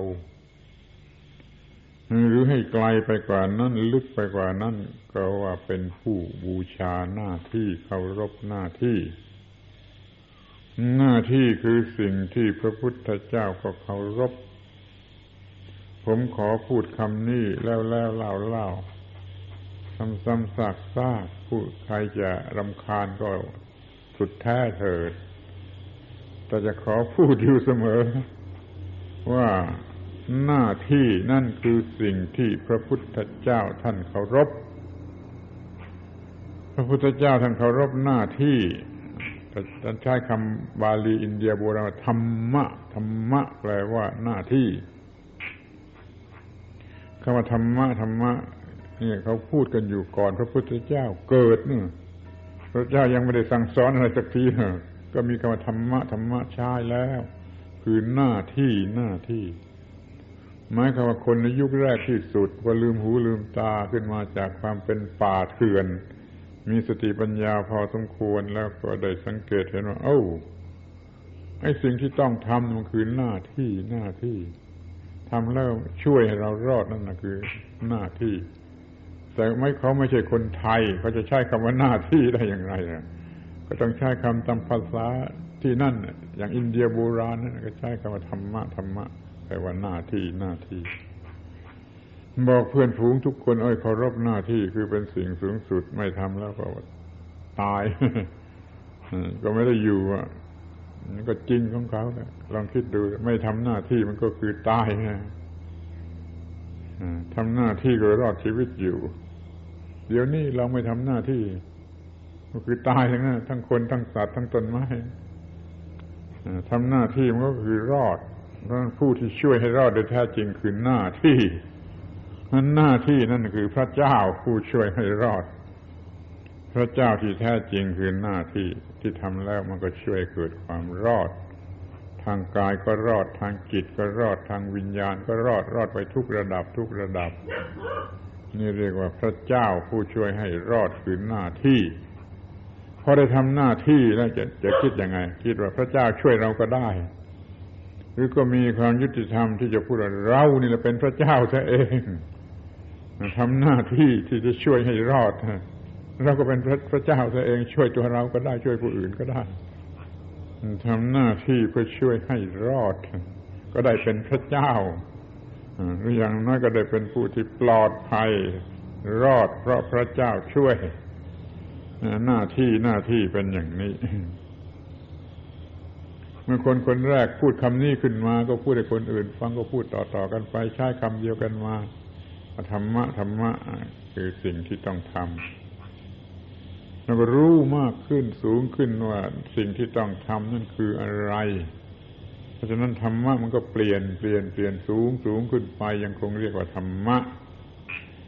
[SPEAKER 1] หรือให้ไกลไปกว่านั้นลึกไปกว่านั้นก็ว่าเป็นผู้บูชาหน้าที่เคารพหน้าที่ หน้าที่คือสิ่งที่พระพุทธเจ้าก็เคารพ ผมขอพูดคำนี้แล้วแล้วเล่าเล่า ซ้ำๆซากซากผู้ใครจะรำคาญก็สุดแท้เถิด แต่จะขอพูดอยู่เสมอ ว่าหน้าที่นั่นคือสิ่งที่พระพุทธเจ้าท่านเคารพ พระพุทธเจ้าท่านเคารพหน้าที่ท่านใช้คำบาลีอินเดียโบราณธรรมะธรรมะแปลว่าหน้าที่คำว่าธรรมะธรรมะ นี่เขาพูดกันอยู่ก่อน พระพุทธเจ้าเกิดนี่พระเจ้ายังไม่ได้สั่งสอนอะไรสักทีก็มีคำว่าธรรมะธรรมะใช้แล้ว คือหน้าที่หน้าที่หมายความว่าคนในยุคแรกที่สุดว่าลืมหูลืมตาขึ้นมาจากความเป็นป่าเถื่อน มีสติปัญญาพอสมควรแล้วก็ได้สังเกตเห็นว่าเอ้ไอ้สิ่งที่ต้องทำมันคือหน้าที่หน้าที่ทำแล้วช่วยให้เรารอดนั่นนะคือหน้าที่ แต่ไม่เขาไม่ใช่คนไทย เขาจะใช้คำว่าหน้าที่ได้อย่างไรก็ต้องใช้คำตามภาษาที่นั่น อย่างอินเดียโบราณนั่นก็ใช้คำว่าธรรมะธรรมะแปลว่าหน้าที่หน้าที่ บอกเพื่อนฝูงทุกคนเอ้ยเคารพหน้าที่คือเป็นสิ่งสูงสุดไม่ทำแล้วก็ตายก็ไม่ได้อยู่อะนี่ก็จริงของเขาแหละลองคิดดูไม่ทำหน้าที่มันก็คือตายนะทำหน้าที่ก็รอดชีวิตอยู่ เดี๋ยวนี้เราไม่ทำหน้าที่ก็คือตายทั้งนั้นทั้งคนทั้งสัตว์ทั้งต้นไม้ทำหน้าที่มันก็คือรอดเพราะผู้ที่ช่วยให้รอดโดยแท้จริงคือหน้าที่นั้นหน้าที่นั่นคือพระเจ้าผู้ช่วยให้รอด พระเจ้าที่แท้จริงคือหน้าที่ที่ทำแล้วมันก็ช่วยเกิดความรอด ทางกายก็รอดทางจิตก็รอดทางวิญญาณก็รอดรอดไปทุกระดับทุกระดับ นี่เรียกว่าพระเจ้าผู้ช่วยให้รอดคือหน้าที่พอได้ทำหน้าที่แล้วจะจะคิดยังไง คิดว่าพระเจ้าช่วยเราก็ได้ หรือก็มีความยุติธรรมที่จะพูดว่าเรานี่แหละเป็นพระเจ้าซะเองทำหน้าที่ที่จะช่วยให้รอดเราก็เป็นพระพระเจ้าซะเอง ช่วยตัวเราก็ได้ช่วยผู้อื่นก็ได้ทำหน้าที่เพื่อช่วยให้รอด ก็ได้เป็นพระเจ้า หรืออย่างน้อยก็ได้เป็นผู้ที่ปลอดภัย รอดเพราะพระเจ้าช่วย หน้าที่หน้าที่เป็นอย่างนี้ เมื่อคนคนแรกพูดคำนี้ขึ้นมา ก็พูดให้คนอื่น ฟังก็พูดต่อๆกันไปใช้คำเดียวกันมาธรรมะธรรมะคือสิ่งที่ต้องทำแล้วก็รู้มากขึ้นสูงขึ้นว่าสิ่งที่ต้องทำนั่นคืออะไร ราะฉะนั้นธรรมะมันก็เปลี่ยนเปลี่ยนเปลี่ยนสูงสูงขึ้นไปยังคงเรียกว่าธรรมะ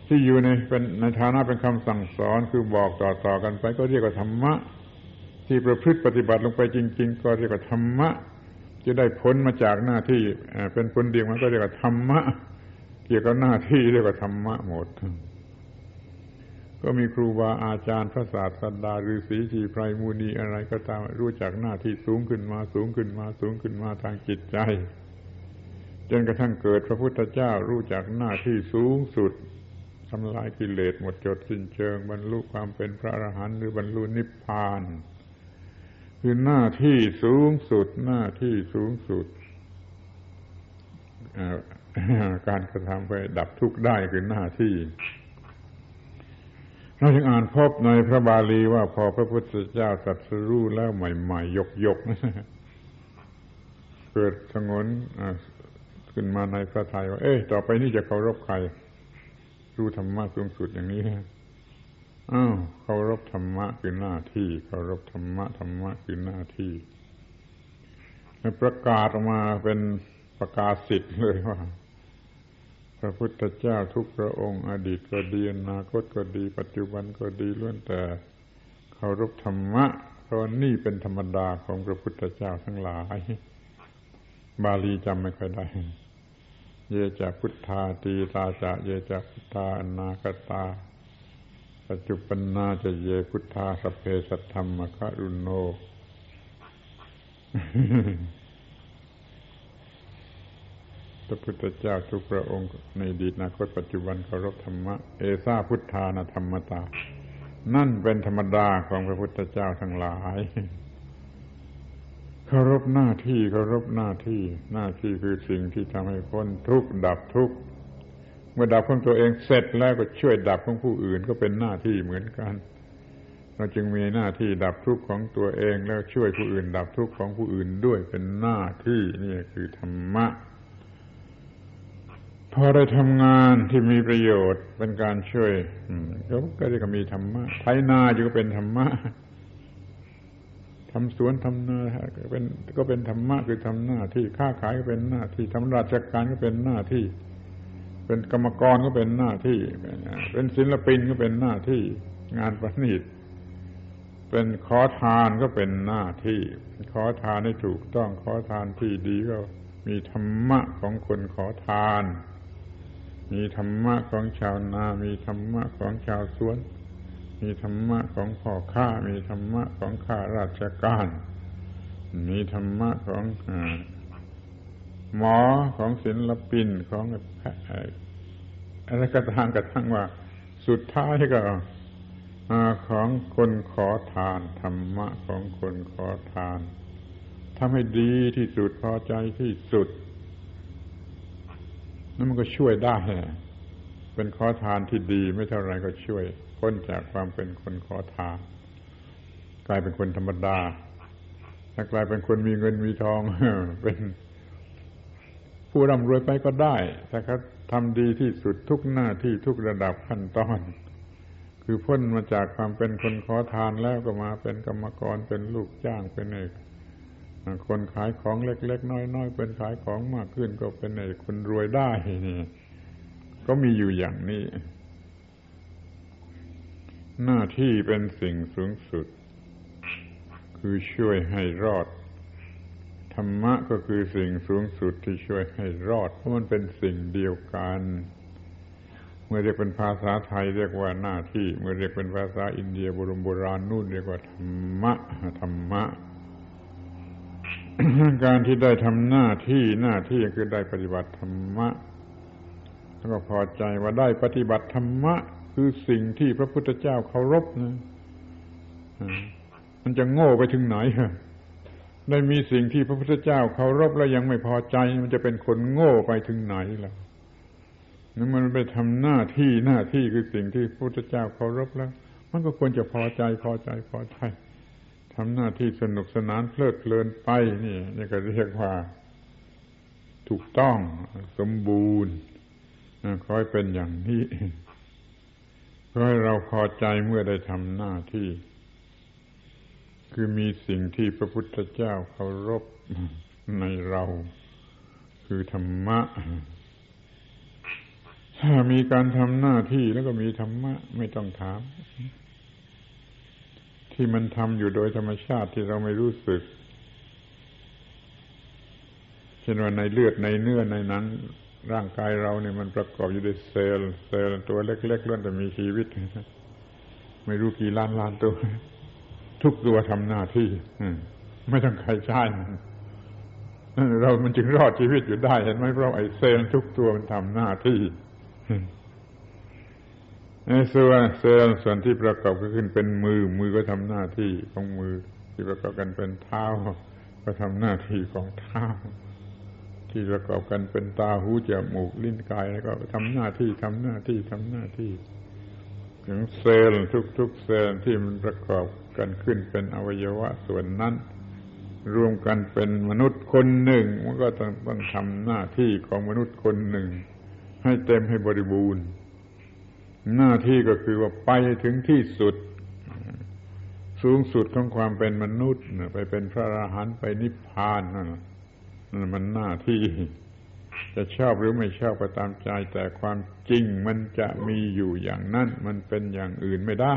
[SPEAKER 1] ที่อยู่ในเป็นในฐานะเป็นคำสั่งสอนคือบอกต่อๆกันไป ก็เรียกว่าธรรมะ ที่ประพฤติปฏิบัติลงไปจริง ๆ ก็เรียกว่าธรรมะจะได้ผลมาจากหน้าที่เป็นผลเดียวมันก็เรียกว่าธรรมะ เกี่ยวกับหน้าที่เรียกว่าธรรมะหมด ก็มีครูบาอาจารย์พระศาสดาฤาษีชีไพรมูนีอะไรก็ตามรู้จักหน้าที่สูงขึ้นมาสูงขึ้นมาสูงขึ้นมาทางจิตใจ จนกระทั่งเกิดพระพุทธเจ้ารู้จักหน้าที่สูงสุดทำลายกิเลสหมดจดสิ้นเชิง บรรลุความเป็นพระอรหันต์หรือบรรลุนิพพาน คือหน้าที่สูงสุดหน้าที่สูงสุดการกระทำไปดับทุกข์ได้คือหน้าที่ เราจึงอ่านพบในพระบาลีว่าพอพระพุทธเจ้าตรัสรู้แล้วใหม่ๆยกๆเกิดสงนขึ้นมาในพระทัยว่า เอ๊ะต่อไปนี้จะเคารพใคร รู้ธรรมะสูงสุดอย่างนี้อ้าวเคารพธรรมะคือหน้าที่เคารพธรรมะธรรมะคือหน้าที่ประกาศออกมาเป็นประกาศสิทธิ์เลยว่า พระพุทธเจ้าทุกพระองค์ อดีตก็ดีอนาคตก็ดี ปัจจุบันก็ดีล้วนแต่เคารพธรรมะ เพราะนี่เป็นธรรมดาของพระพุทธเจ้าทั้งหลาย บาลีจำไม่ค่อยได้ เยจะพุทธาตีตาจะเยจะพุทธาอนาคตาปัจจุปนาจะเยพุทธาสเพสัทธรรมคารุโน พระพุทธเจ้าทุกพระองค์ในดีนาคตปัจจุบันเคารพธรรมะเอซาพุทธานธรรมตา นั่นเป็นธรรมดาของพระพุทธเจ้าทั้งหลายเคารพหน้าที่เคารพหน้าที่หน้าที่คือสิ่งที่ทำให้พ้นทุกข์ดับทุกข์เมื่อดับของตัวเองเสร็จแล้วก็ช่วยดับของผู้อื่นก็เป็นหน้าที่เหมือนกัน เราจึงมีหน้าที่ดับทุกข์ของตัวเองแล้วช่วยผู้อื่น ดับทุกข์ของผู้อื่นด้วยเป็นหน้าที่นี่คือธรรมะ พอได้ทำงานที่มีประโยชน์เป็นการช่วยก็เรียกมีธรรมะไถนาอยู่ก็เป็นธรรมะทำสวนทำนาก็เป็นก็เป็นธรรมะคือทำหน้าที่ค้าขายก็เป็นหน้าที่ทำราชการก็เป็นหน้าที่ เป็นกรรมกรก็เป็นหน้าที่ เป็นศิลปินก็เป็นหน้าที่ งานประณีตเป็นขอทานก็เป็นหน้าที่ ขอทานให้ถูกต้องขอทานที่ดีก็มีธรรมะของคนขอทาน มีธรรมะของชาวนา มีธรรมะของชาวสวน มีธรรมะของพ่อข้า มีธรรมะของข้าราชการ มีธรรมะของหมอของศิลปินของอะไรก็ตามกระทั่งว่า สุดท้ายก็ของคนขอทานธรรมะของคนขอทานทำให้ดีที่สุดพอใจที่สุด นั่นมันก็ช่วยได้ เป็นขอทานที่ดีไม่เท่าไรก็ช่วยพ้นจากความเป็นคนขอทาน กลายเป็นคนธรรมดาถ้ากลายเป็นคนมีเงินมีทองเป็นผู้ร่ำรวยไปก็ได้ ถ้าเขาทำดีที่สุดทุกหน้าที่ทุกระดับขั้นตอน คือพ้นมาจากความเป็นคนขอทานแล้วก็มาเป็นกรรมกรเป็นลูกจ้างเป็นเอก คนขายของเล็ก ๆ น้อยๆเป็นขายของมากขึ้นก็เป็นเอกคนรวยได้นี่ก็มีอยู่อย่างนี้ หน้าที่เป็นสิ่งสูงสุด คือช่วยให้รอด ธรรมะก็คือสิ่งสูงสุดที่ช่วยให้รอด เพราะมันเป็นสิ่งเดียวกัน เมื่อเรียกเป็นภาษาไทยเรียกว่าหน้าที่ เมื่อเรียกเป็นภาษาอินเดียบรมโบราณนู่นเรียกว่าธรรมะธรรมะ การที่ได้ทำหน้าที่หน้าที่คือได้ปฏิบัติธรรมะ แล้วก็พอใจว่าได้ปฏิบัติธรรมะ คือสิ่งที่พระพุทธเจ้าเคารพนะมันจะโง่ไปถึงไหนได้มีสิ่งที่พระพุทธเจ้าเคารพแล้วยังไม่พอใจ มันจะเป็นคนโง่ไปถึงไหนล่ะนั่นมันไปทำหน้าที่หน้าที่คือสิ่งที่พระพุทธเจ้าเคารพแล้ว มันก็ควรจะพอใจพอใจพอใจ ทำหน้าที่สนุกสนานเพลิดเพลินไปนี่นี่ก็เรียกว่า ถูกต้องสมบูรณ์ขอให้เป็นอย่างนี้ขอให้เราพอใจเมื่อได้ทำหน้าที่ คือมีสิ่งที่พระพุทธเจ้าเคารพในเรา คือธรรมะถ้ามีการทำหน้าที่แล้วก็มีธรรมะ ไม่ต้องถาม ที่มันทำอยู่โดยธรรมชาติที่เราไม่รู้สึก เช่นว่าในเลือดในเนื้อในนังร่างกายเราเนี่ยมันประกอบอยู่ด้วยเซลล์ เซลล์ตัวเล็กๆล้วนแต่มีชีวิต ไม่รู้กี่ล้านล้านตัว ทุกตัวทำหน้าที่ไม่ต้องใครใช้เรามันจึงรอดชีวิตอยู่ได้เห็นไหมเพราะไอ้เซลล์ทุกตัวมันทำหน้าที่ ส่วนเซลล์ส่วนที่ประกอบก็ขึ้นเป็นมือ มือก็ทำหน้าที่ของมือ ที่ประกอบกันเป็นเท้า ก็ทำหน้าที่ของเท้า ที่ประกอบกันเป็นตาหูจมูกลิ้นกายแล้วก็ทำหน้าที่ทำหน้าที่ทำหน้าที่ ถึงเซลล์ทุกๆเซลล์ที่มันประกอบกันขึ้นเป็นอวัยวะส่วนนั้น รวมกันเป็นมนุษย์คนหนึ่งมันก็ต้องต้องทำหน้าที่ของมนุษย์คนหนึ่ง ให้เต็มให้บริบูรณ์ หน้าที่ก็คือว่าไปถึงที่สุด สูงสุดของความเป็นมนุษย์ไปเป็นพระอรหันต์ไปนิพพานนั่นมันหน้าที่ จะชอบหรือไม่ชอบก็ตามใจ แต่ความจริงมันจะมีอยู่อย่างนั้นมันเป็นอย่างอื่นไม่ได้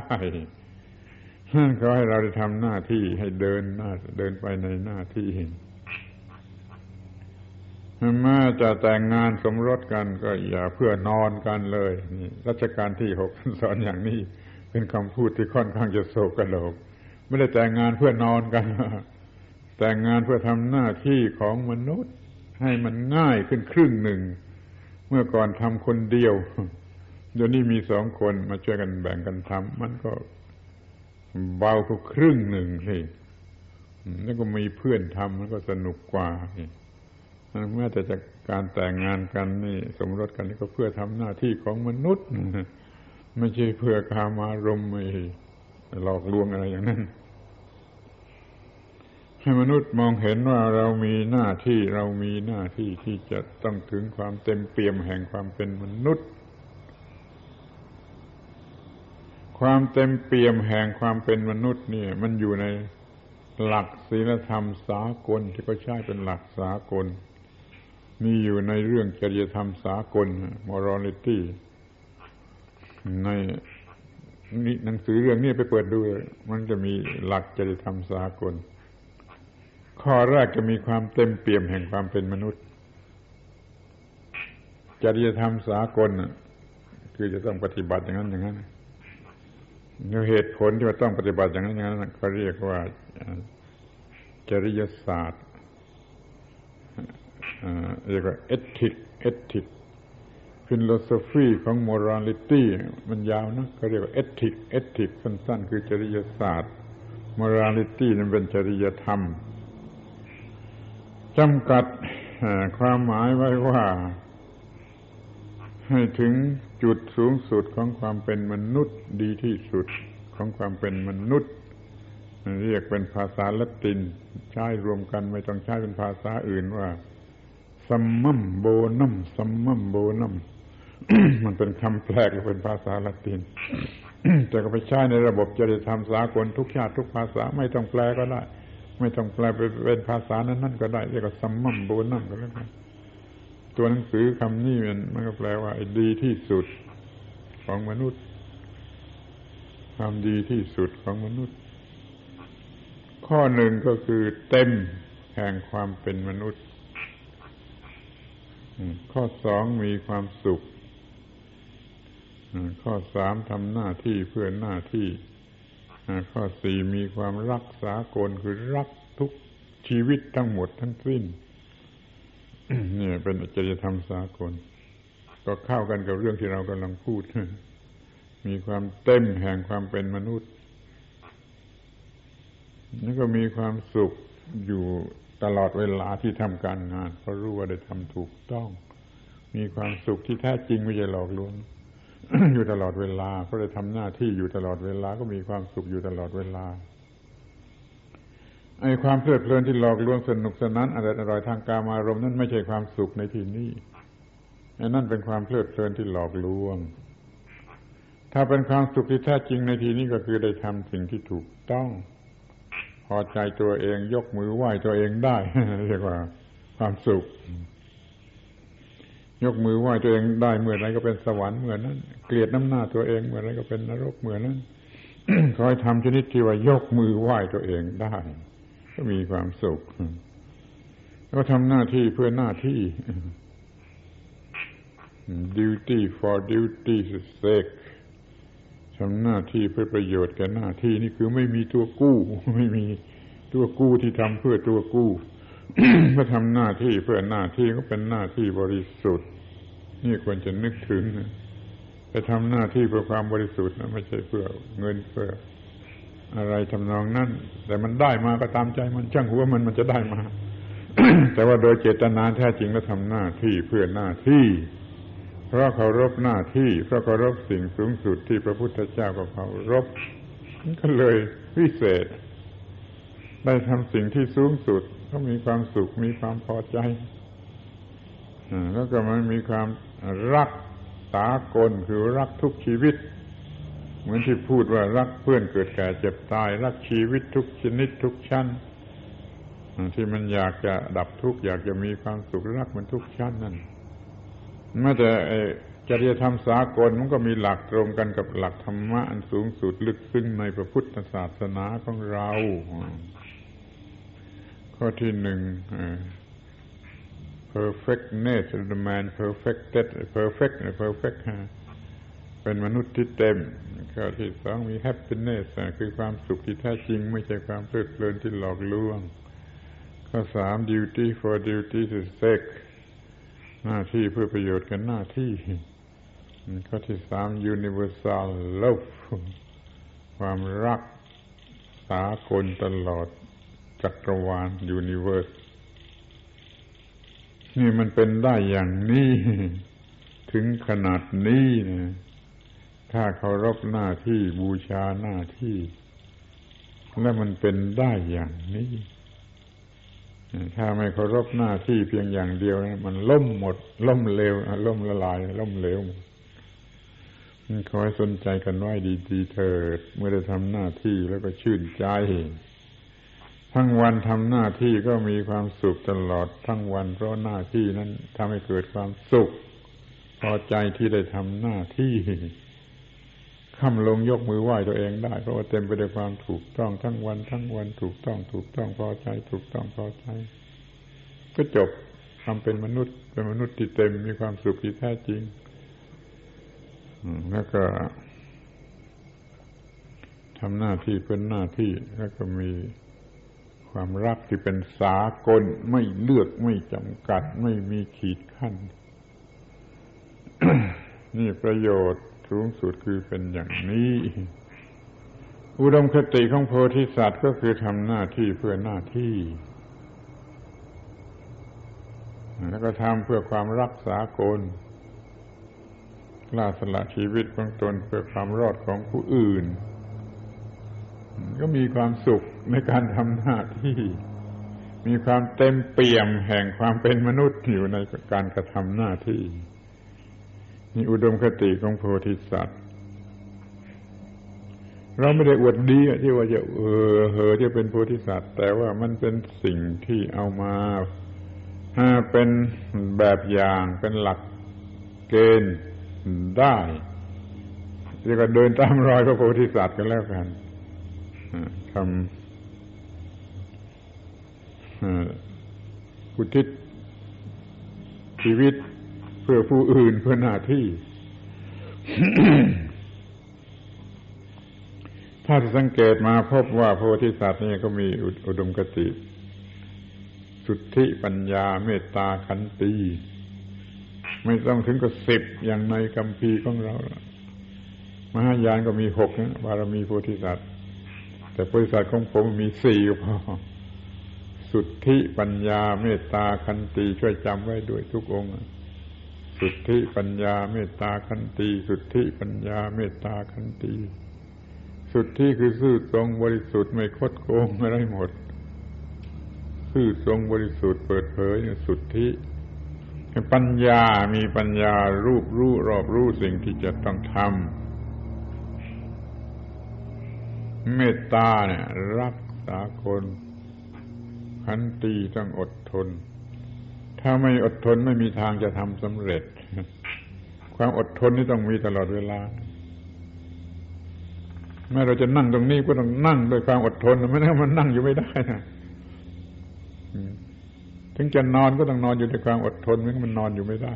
[SPEAKER 1] เขาให้เราได้ทำหน้าที่ให้เดินหน้าเดินไปในหน้าที่ แม้จะแต่งงานสมรสกันก็อย่าเพื่อนอนกันเลยนี่รัชกาลที่หกสอนอย่างนี้ เป็นคำพูดที่ค่อนข้างจะโศกกระโหลก ไม่ได้แต่งงานเพื่อนอนกัน แต่งงานเพื่อทำหน้าที่ของมนุษย์ ให้มันง่ายขึ้นครึ่งหนึ่ง เมื่อก่อนทำคนเดียวเดี๋ยวนี้มีสองคนมาช่วยกันแบ่งกันทำมันก็เบาก็ครึ่งหนึ่งสิแล้วก็มีเพื่อนทำมันก็สนุกกว่า แม้แต่จากการแต่งงานกันนี่ สมรสกันนี่ก็เพื่อทำหน้าที่ของมนุษย์ ไม่ใช่เพื่อคามารมไม่หลอกลวงอะไรอย่างนั้น ให้มนุษย์มองเห็นว่าเรามีหน้าที่เรามีหน้าที่ที่จะต้องถึงความเต็มเปี่ยมแห่งความเป็นมนุษย์ ความเต็มเปี่ยมแห่งความเป็นมนุษย์นี่มันอยู่ในหลักศีลธรรมสากลที่เขาใช้เป็นหลักสากล มีอยู่ในเรื่องจริยธรรมสากล morality ในหนังสือเรื่องนี้ไปเปิดดู มันจะมีหลักจริยธรรมสากล ข้อแรกจะมีความเต็มเปี่ยมแห่งความเป็นมนุษย์ จริยธรรมสากลคือจะต้องปฏิบัติอย่างนั้นอย่างนั้นเหตุผลที่ว่าต้องปฏิบัติอย่างนั้นอย่างนั้นเขาเรียกว่าจริยศาสตร์ เรียกว่า ethic ethic philosophy ของ morality มันยาวนะเขาเรียกว่า ethic ethic สั้น ๆ คือจริยศาสตร์ morality นั้นเป็นจริยธรรมจำกัดความหมายไว้ว่า ให้ถึงจุดสูงสุดของความเป็นมนุษย์ดีที่สุดของความเป็นมนุษย์ เรียกเป็นภาษาละติน ใช้รวมกันไม่ต้องใช้เป็นภาษาอื่นว่า summum bonum summum bonum มันเป็นคำแปลกเป็นภาษาละติน แต่ก็ไปใช้ในระบบจริยธรรมสากลทุกชาติทุกภาษาไม่ต้องแปลก็ได้ ไม่ต้องแปลไปเป็นภาษานั้นนั่นก็ได้เรียกว่า summum bonum ก็แล้วกันตัวหนังสือคำนี้มันมันก็แปลว่าดีที่สุดของมนุษย์ความดีที่สุดของมนุษย์ ข้อหนึ่งก็คือเต็มแห่งความเป็นมนุษย์ ข้อสองมีความสุข ข้อสามทำหน้าที่เพื่อหน้าที่ ข้อสี่มีความรักษากลคือรักทุกชีวิตทั้งหมดทั้งสิ้นนี่เป็นจริยธรรมสากล ก็เข้ากันกับเรื่องที่เรากำลังพูด มีความเต็มแห่งความเป็นมนุษย์ แล้วก็มีความสุขอยู่ ตลอดเวลาที่ทำการงาน เพราะรู้ว่าได้ทำถูกต้อง มีความสุขที่แท้จริงไม่ใช่หลอกลวงอยู่ตลอดเวลา เพราะได้ทำหน้าที่อยู่ตลอดเวลาก็มีความสุขอยู่ตลอดเวลาไอ้ความเพลิดเพลินที่หลอกลวงสนุกสนานอร่อยอร่อยทางกามารมณ์นั่นไม่ใช่ความสุขในที่นี้ไอ้นั่นเป็นความเพลิดเพลินที่หลอกลวง ถ้าเป็นความสุขที่แท้จริงในที่นี้ก็คือได้ทำสิ่งที่ถูกต้อง พอใจตัวเองยกมือไหว้ตัวเองได้เรียกว่า ความสุข ยกมือไหว้ตัวเองได้เมื่อไรก็เป็นสวรรค์เมื่อนั้น เกลียดน้ำหน้าตัวเองเมื่อไรก็เป็นนรกเมื่อนั้นคอยทำชนิดที่ว่ายกมือไหว้ตัวเองได้ ก็มีความสุขก็ทำหน้าที่เพื่อหน้าที่ duty for duty sake ทำหน้าที่เพื่อประโยชน์แก่หน้าที่นี่คือไม่มีตัวกู้ ไม่มีตัวกู้ที่ทำเพื่อตัวกู้ก็ทำหน้าที่เพื่อหน้าที่ก็เป็นหน้าที่บริสุทธิ์ นี่ควรจะนึกถึงไปทำหน้าที่เพื่อความบริสุทธิ์นะไม่ใช่เพื่อเงินเพื่ออะไรทำนองนั้น แต่มันได้มาก็ตามใจมันช่างหัวมันมันจะได้มา แต่ว่าโดยเจตนาแท้จริงแล้วทำหน้าที่เพื่อหน้าที่ เพราะเคารพหน้าที่เพราะเคารพสิ่งสูงสุดที่พระพุทธเจ้าก็เคารพก็เลยพิเศษ ได้ทำสิ่งที่สูงสุด ก็มีความสุขมีความพอใจแล้วก็มันมีความรักสากลคือรักทุกชีวิต เหมือนที่พูดว่ารักเพื่อนเกิดแก่เจ็บตาย รักชีวิตทุกชนิดทุกชั้นที่มันอยากจะดับทุกข์อยากจะมีความสุขรักมันทุกชั้นนั่น แม้แต่จริยธรรมสากลมันก็มีหลักตรงกันกับหลักธรรมะอันสูงสุดลึกซึ้งในพระพุทธศาสนาของเรา ข้อที่หนึ่ง perfectness the man perfected perfect perfect เป็นมนุษย์ที่เต็ม ข้อที่สองมี happiness คือความสุขที่แท้จริง ไม่ใช่ความเพลิดเพลินที่หลอกลวง ข้อสาม duty for duty to sake หน้าที่เพื่อประโยชน์กันหน้าที่ข้อที่สาม universal love ความรักสากลตลอดจักรวาล universe นี่มันเป็นได้อย่างนี้ ถึงขนาดนี้นะถ้าเคารพหน้าที่บูชาหน้าที่ แล้วมันเป็นได้อย่างนี้ ถ้าไม่เคารพหน้าที่เพียงอย่างเดียวมันล่มหมด ล่มเลวล่มละลาย ล่มเหลวขอให้สนใจกันไว้ดีๆเถิด เมื่อได้ทำหน้าที่แล้วก็ชื่นใจ ทั้งวันทำหน้าที่ก็มีความสุขตลอดทั้งวัน เพราะหน้าที่นั้นทำให้เกิดความสุข พอใจที่ได้ทำหน้าที่ ค่ำลงยกมือไหว้ตัวเองได้ เพราะว่าเต็มไปด้วยความถูกต้องทั้งวันทั้งวันถูกต้อง ถูกต้องพอใจ ถูกต้องพอใจ ก็จบทำเป็นมนุษย์ เป็นมนุษย์ที่เต็มมีความสุขที่แท้จริงแล้วก็ทำหน้าที่เป็นหน้าที่แล้วก็มีความรักที่เป็นสากลไม่เลือกไม่จำกัด ไม่มีขีดขั้น นี่ประโยชน์ สูงสุดคือเป็นอย่างนี้ อุดมคติของโพธิสัตว์ก็คือทำหน้าที่เพื่อหน้าที่ แล้วก็ทำเพื่อความรักษากลกล้าสละชีวิตของตนเพื่อความรอดของผู้อื่น ก็มีความสุขในการทำหน้าที่ มีความเต็มเปี่ยมแห่งความเป็นมนุษย์อยู่ในการกระทำหน้าที่ นี่อุดมคติของโพธิสัตว์ เราไม่ได้อวดดีที่ว่าจะเออเหอจะเป็นโพธิสัตว์ แต่ว่ามันเป็นสิ่งที่เอามาเป็นแบบอย่างเป็นหลักเกณฑ์ได้เรียกว่าเดินตามรอยพระโพธิสัตว์กันแล้วกันทำอุทิศชีวิต เพื่อผู้อื่นเพื่อหน้าที่ ถ้าสังเกตมาพบว่าโพธิสัตว์นี่ก็มีอุดมคติ สุทธิปัญญาเมตตาขันตี ไม่ต้องถึงกับสิบอย่างในคำพีของเรา มหายานก็มีหกนะบารมีโพธิสัตว์ แต่โพธิสัตว์ของผมมีสี่พอสุทธิปัญญาเมตตาคันตีช่วยจำไว้ด้วยทุกองค์ สุทธิปัญญาเมตตาคันตีสุทธิปัญญาเมตตาคันตีสุทธิคือซื่อตรงบริสุทธิ์ไม่คดโกงอะไรหมด ซื่อตรงบริสุทธิ์เปิดเผยสุทธิปัญญามีปัญญารูปรู้รอบรู้สิ่งที่จะต้องทำเมตตาเนี่ย รักษาคนขันตีต้องอดทน ถ้าไม่อดทนไม่มีทางจะทำสำเร็จ ความอดทนนี่ต้องมีตลอดเวลาแม้เราจะนั่งตรงนี้ก็ต้องนั่งด้วยความอดทนไม่งั้นมันนั่งอยู่ไม่ได้นะถึงจะนอนก็ต้องนอนอยู่ในความอดทนไม่งั้นมันนอนอยู่ไม่ได้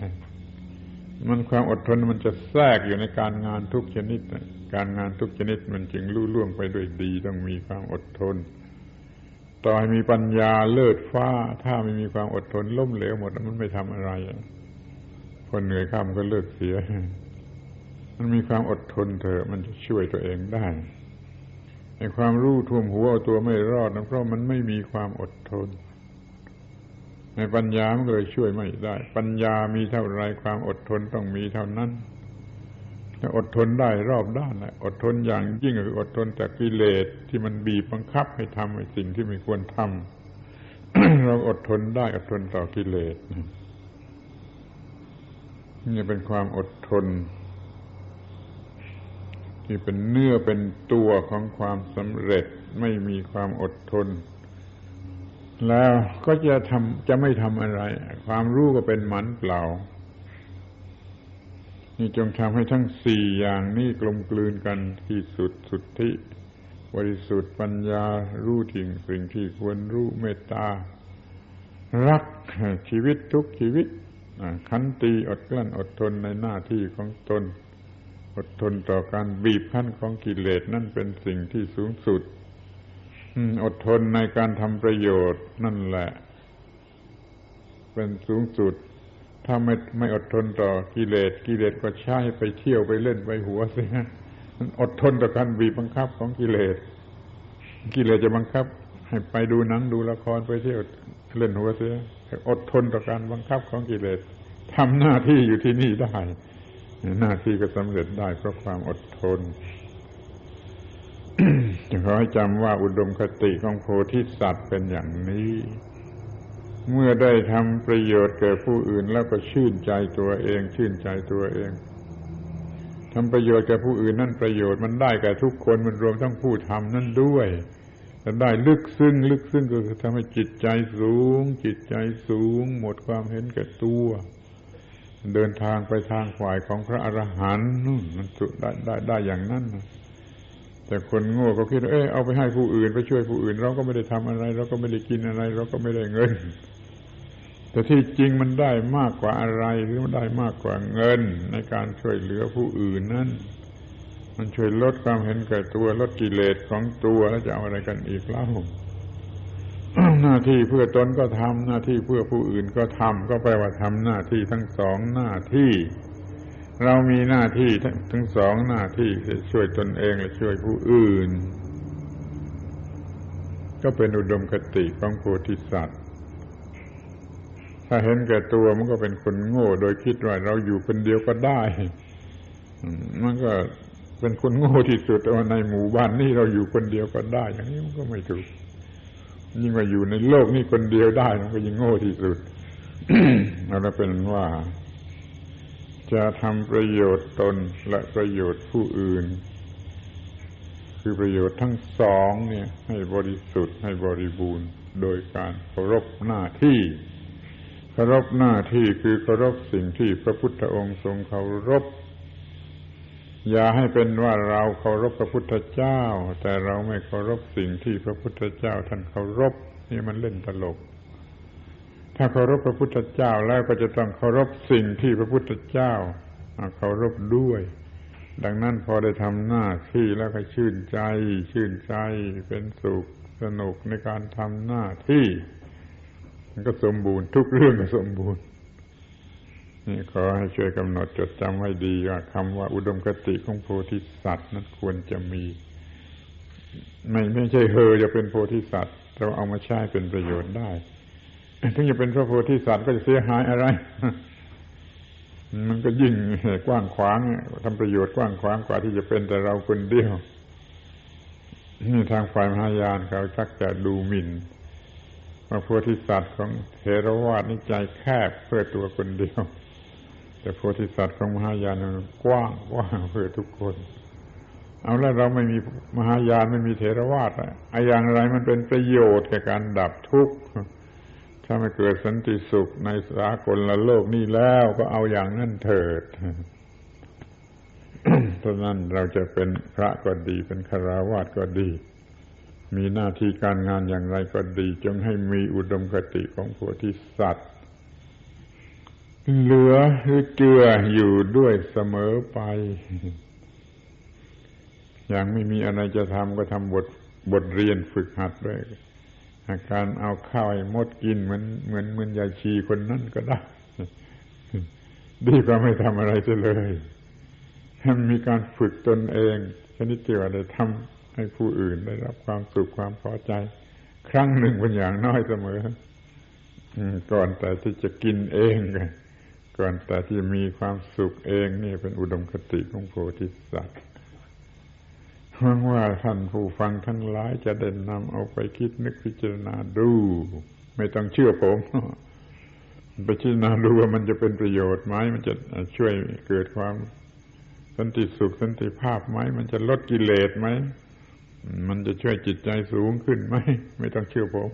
[SPEAKER 1] มันความอดทนมันจะแทรกอยู่ในการงานทุกชนิด การงานทุกชนิดมันจึงลุ่ล่วงไปด้วยดี ต้องมีความอดทน ต่อให้มีปัญญาเลิศฟ้า ถ้าไม่มีความอดทนล้มเหลวหมดมันไม่ทำอะไรคนเหนื่อยข้ามก็เลิกเสีย มันมีความอดทนเถอะมันจะช่วยตัวเองได้ในความรู้ท่วมหัวเอาตัวไม่รอดนะเพราะมันไม่มีความอดทน ในปัญญามันก็เลยช่วยไม่ได้ ปัญญามีเท่าไรความอดทนต้องมีเท่านั้น อดทนได้รอบด้านอดทนอย่างยิ่งคืออดทนจากกิเลสที่มันบีบบังคับให้ทำในสิ่งที่ไม่ควรทำเราอดทนได้อดทนต่อกิเลสนี่เป็นความอดทน ที่เป็นเนื้อเป็นตัวของความสำเร็จไม่มีความอดทน แล้วก็จะทำจะไม่ทำอะไร ความรู้ก็เป็นหมันเปล่า นี่จงทำให้ทั้งสี่อย่างนี้กลมกลืนกันที่สุดสุดที่บริสุทธิ์ปัญญารู้จริงสิ่งที่ควรรู้เมตตา รักชีวิตทุกชีวิตขันตีอดกลั้นอดทนในหน้าที่ของตน อดทนต่อการบีบคั้นของกิเลสนั่นเป็นสิ่งที่สูงสุดอดทนในการทำประโยชน์นั่นแหละ เป็นสูงสุด ถ้าไม่ไม่อดทนต่อกิเลสกิเลสก็ใช้ไปเที่ยวไปเล่นไปหัวเสิฮะมันอดทนต่อการบีบบังคับของกิเลสกิเลสจะบังคับ ให้ไปดูหนังดูละครไปเที่ยวเล่นหัวเสียอดทนต่อการบังคับของกิเลสทำหน้าที่อยู่ที่นี่ได้ หน้าที่ก็สำเร็จได้เพราะความอดทนจะขอให้จำว่าอุดมคติของโพธิสัตว์เป็นอย่างนี้ เมื่อได้ทำประโยชน์แก่ผู้อื่นแล้วก็ชื่นใจตัวเอง ชื่นใจตัวเองทำประโยชน์แก่ผู้อื่นนั่นประโยชน์มันได้แก่ทุกคนมันรวมทั้งผู้ทำนั่นด้วยแต่ได้ลึกซึ้งลึกซึ้งก็คือทำให้จิตใจสูง จิตใจสูง หมดความเห็นแก่ตัว เดินทางไปทางฝ่ายของพระอรหันต์นู่นมันได้ได้ได้อย่างนั้นแต่คนโง่ก็คิดเออเอาไปให้ผู้อื่นไปช่วยผู้อื่น เราก็ไม่ได้ทำอะไร เราก็ไม่ได้กินอะไร เราก็ไม่ได้เงิน แต่ที่จริงมันได้มากกว่าอะไรหรือมันได้มากกว่าเงิน ในการช่วยเหลือผู้อื่นนั้น มันช่วยลดความเห็นแก่ตัวลดกิเลสของตัวแล้วจะเอาอะไรกันอีกเล่าหน้าที่เพื่อตนก็ทำหน้าที่เพื่อผู้อื่นก็ทำก็แปลว่าทำหน้าที่ทั้งสองหน้าที่ เรามีหน้าที่ทั้งสองหน้าที่ช่วยตนเองและช่วยผู้อื่น ก็เป็นอุดมคติของโพธิสัตว์ ถ้าเห็นแก่ตัวมันก็เป็นคนโง่ โดยคิดว่าเราอยู่คนเดียวก็ได้มันก็เป็นคนโง่ที่สุดแต่ว่าในหมู่บ้านนี่เราอยู่คนเดียวก็ได้ อย่างนี้มันก็ไม่ถูกยิ่งว่าอยู่ในโลกนี้คนเดียวได้มันก็ยิ่งโง่ที่สุดเราเป็นว่า จะทำประโยชน์ตนและประโยชน์ผู้อื่น คือประโยชน์ทั้งสองเนี่ย ให้บริสุทธิ์ให้บริบูรณ์ โดยการเคารพหน้าที่ เคารพหน้าที่คือเคารพสิ่งที่พระพุทธองค์ทรงเคารพ อย่าให้เป็นว่าเราเคารพพระพุทธเจ้า แต่เราไม่เคารพสิ่งที่พระพุทธเจ้าท่านเคารพ นี่มันเล่นตลก ถ้าเคารพพระพุทธเจ้าแล้วก็จะต้องเคารพสิ่งที่พระพุทธเจ้าเคารพด้วย ดังนั้นพอได้ทำหน้าที่แล้วก็ชื่นใจ ชื่นใจเป็นสุขสนุกในการทำหน้าที่ มันก็สมบูรณ์ ทุกเรื่องก็สมบูรณ์ นี่ขอให้ช่วยกำหนดจดจำไว้ดีว่าคำว่าอุดมคติของโพธิสัตว์นั้นควรจะมี ไม่ไม่ใช่เฮอจะเป็นโพธิสัตว์ เราเอามาใช้เป็นประโยชน์ได้ถึงจะเป็นพระโพธิสัตว์ก็จะเสียหายอะไร มันก็ยิ่งกว้างขวางทำประโยชน์กว้างขวางกว่าที่จะเป็นแต่เราคนเดียวนี่ทางฝ่ายมหายานเขาชักจะดูหมิ่น พระโพธิสัตว์ของเทรวาสนี่ใจแคบเพื่อตัวคนเดียว แต่โพธิสัตว์ของมหายานกว้างกว้างเพื่อทุกคน เอาแล้วเราไม่มีมหายานไม่มีเทรวาสอะอย่างไรมันเป็นประโยชน์แก่การดับทุกข์ถ้าไม่เกิดสันติสุขในสากลละโลกนี้แล้วก็เอาอย่างนั้นเถิดเพราะนั้นเราจะเป็นพระก็ดีเป็นคารวาสก็ดี มีหน้าที่การงานอย่างไรก็ดี จงให้มีอุดมคติของโพธิสัตว์ เหลือหรือเจืออยู่ด้วยเสมอไป อย่างไม่มีอะไรจะทำก็ทำบทบทเรียนฝึกหัดด้วยอาการเอาข้าวให้มดกินเหมือนเหมือนเหมือนยาชีคนนั้นก็ได้ ดีกว่าไม่ทำอะไรเลยให้มีการฝึกตนเอง ชนิดที่ว่าได้ทำ ให้ผู้อื่นได้รับความสุขความพอใจ ครั้งหนึ่งเป็นอย่างน้อยเสมอก่อนแต่ที่จะกินเองก่อนแต่ที่มีความสุขเองนี่เป็นอุดมคติของโพธิสัตว์หวังว่าท่านผู้ฟังทั้งหลายจะเด่นนำเอาไปคิดนึกพิจารณาดู ไม่ต้องเชื่อผมไปพิจารณาดูว่ามันจะเป็นประโยชน์ไหมมันจะช่วยเกิดความสันติสุขสันติภาพไหมมันจะลดกิเลสไหม มันจะช่วยจิตใจสูงขึ้นไหมไม่ต้องเชื่อผม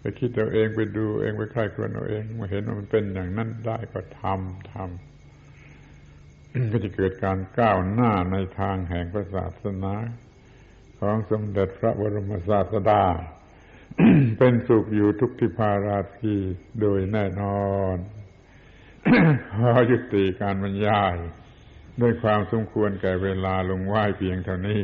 [SPEAKER 1] ไปคิดเอาเองไปดูเองไปใคร่ครวญเอาเองมาเห็นว่ามันเป็นอย่างนั้นได้ก็ทำทำก็จะเกิดการก้าวหน้าในทางแห่งพระศาสนา ของสมเด็จพระบรมศาสดา เป็นสุขอยู่ทุกทิพาราทีโดยแน่นอนขอยุติการบรรยาย ด้วยความสมควรแก่เวลาลงไหวเพียงเท่านี้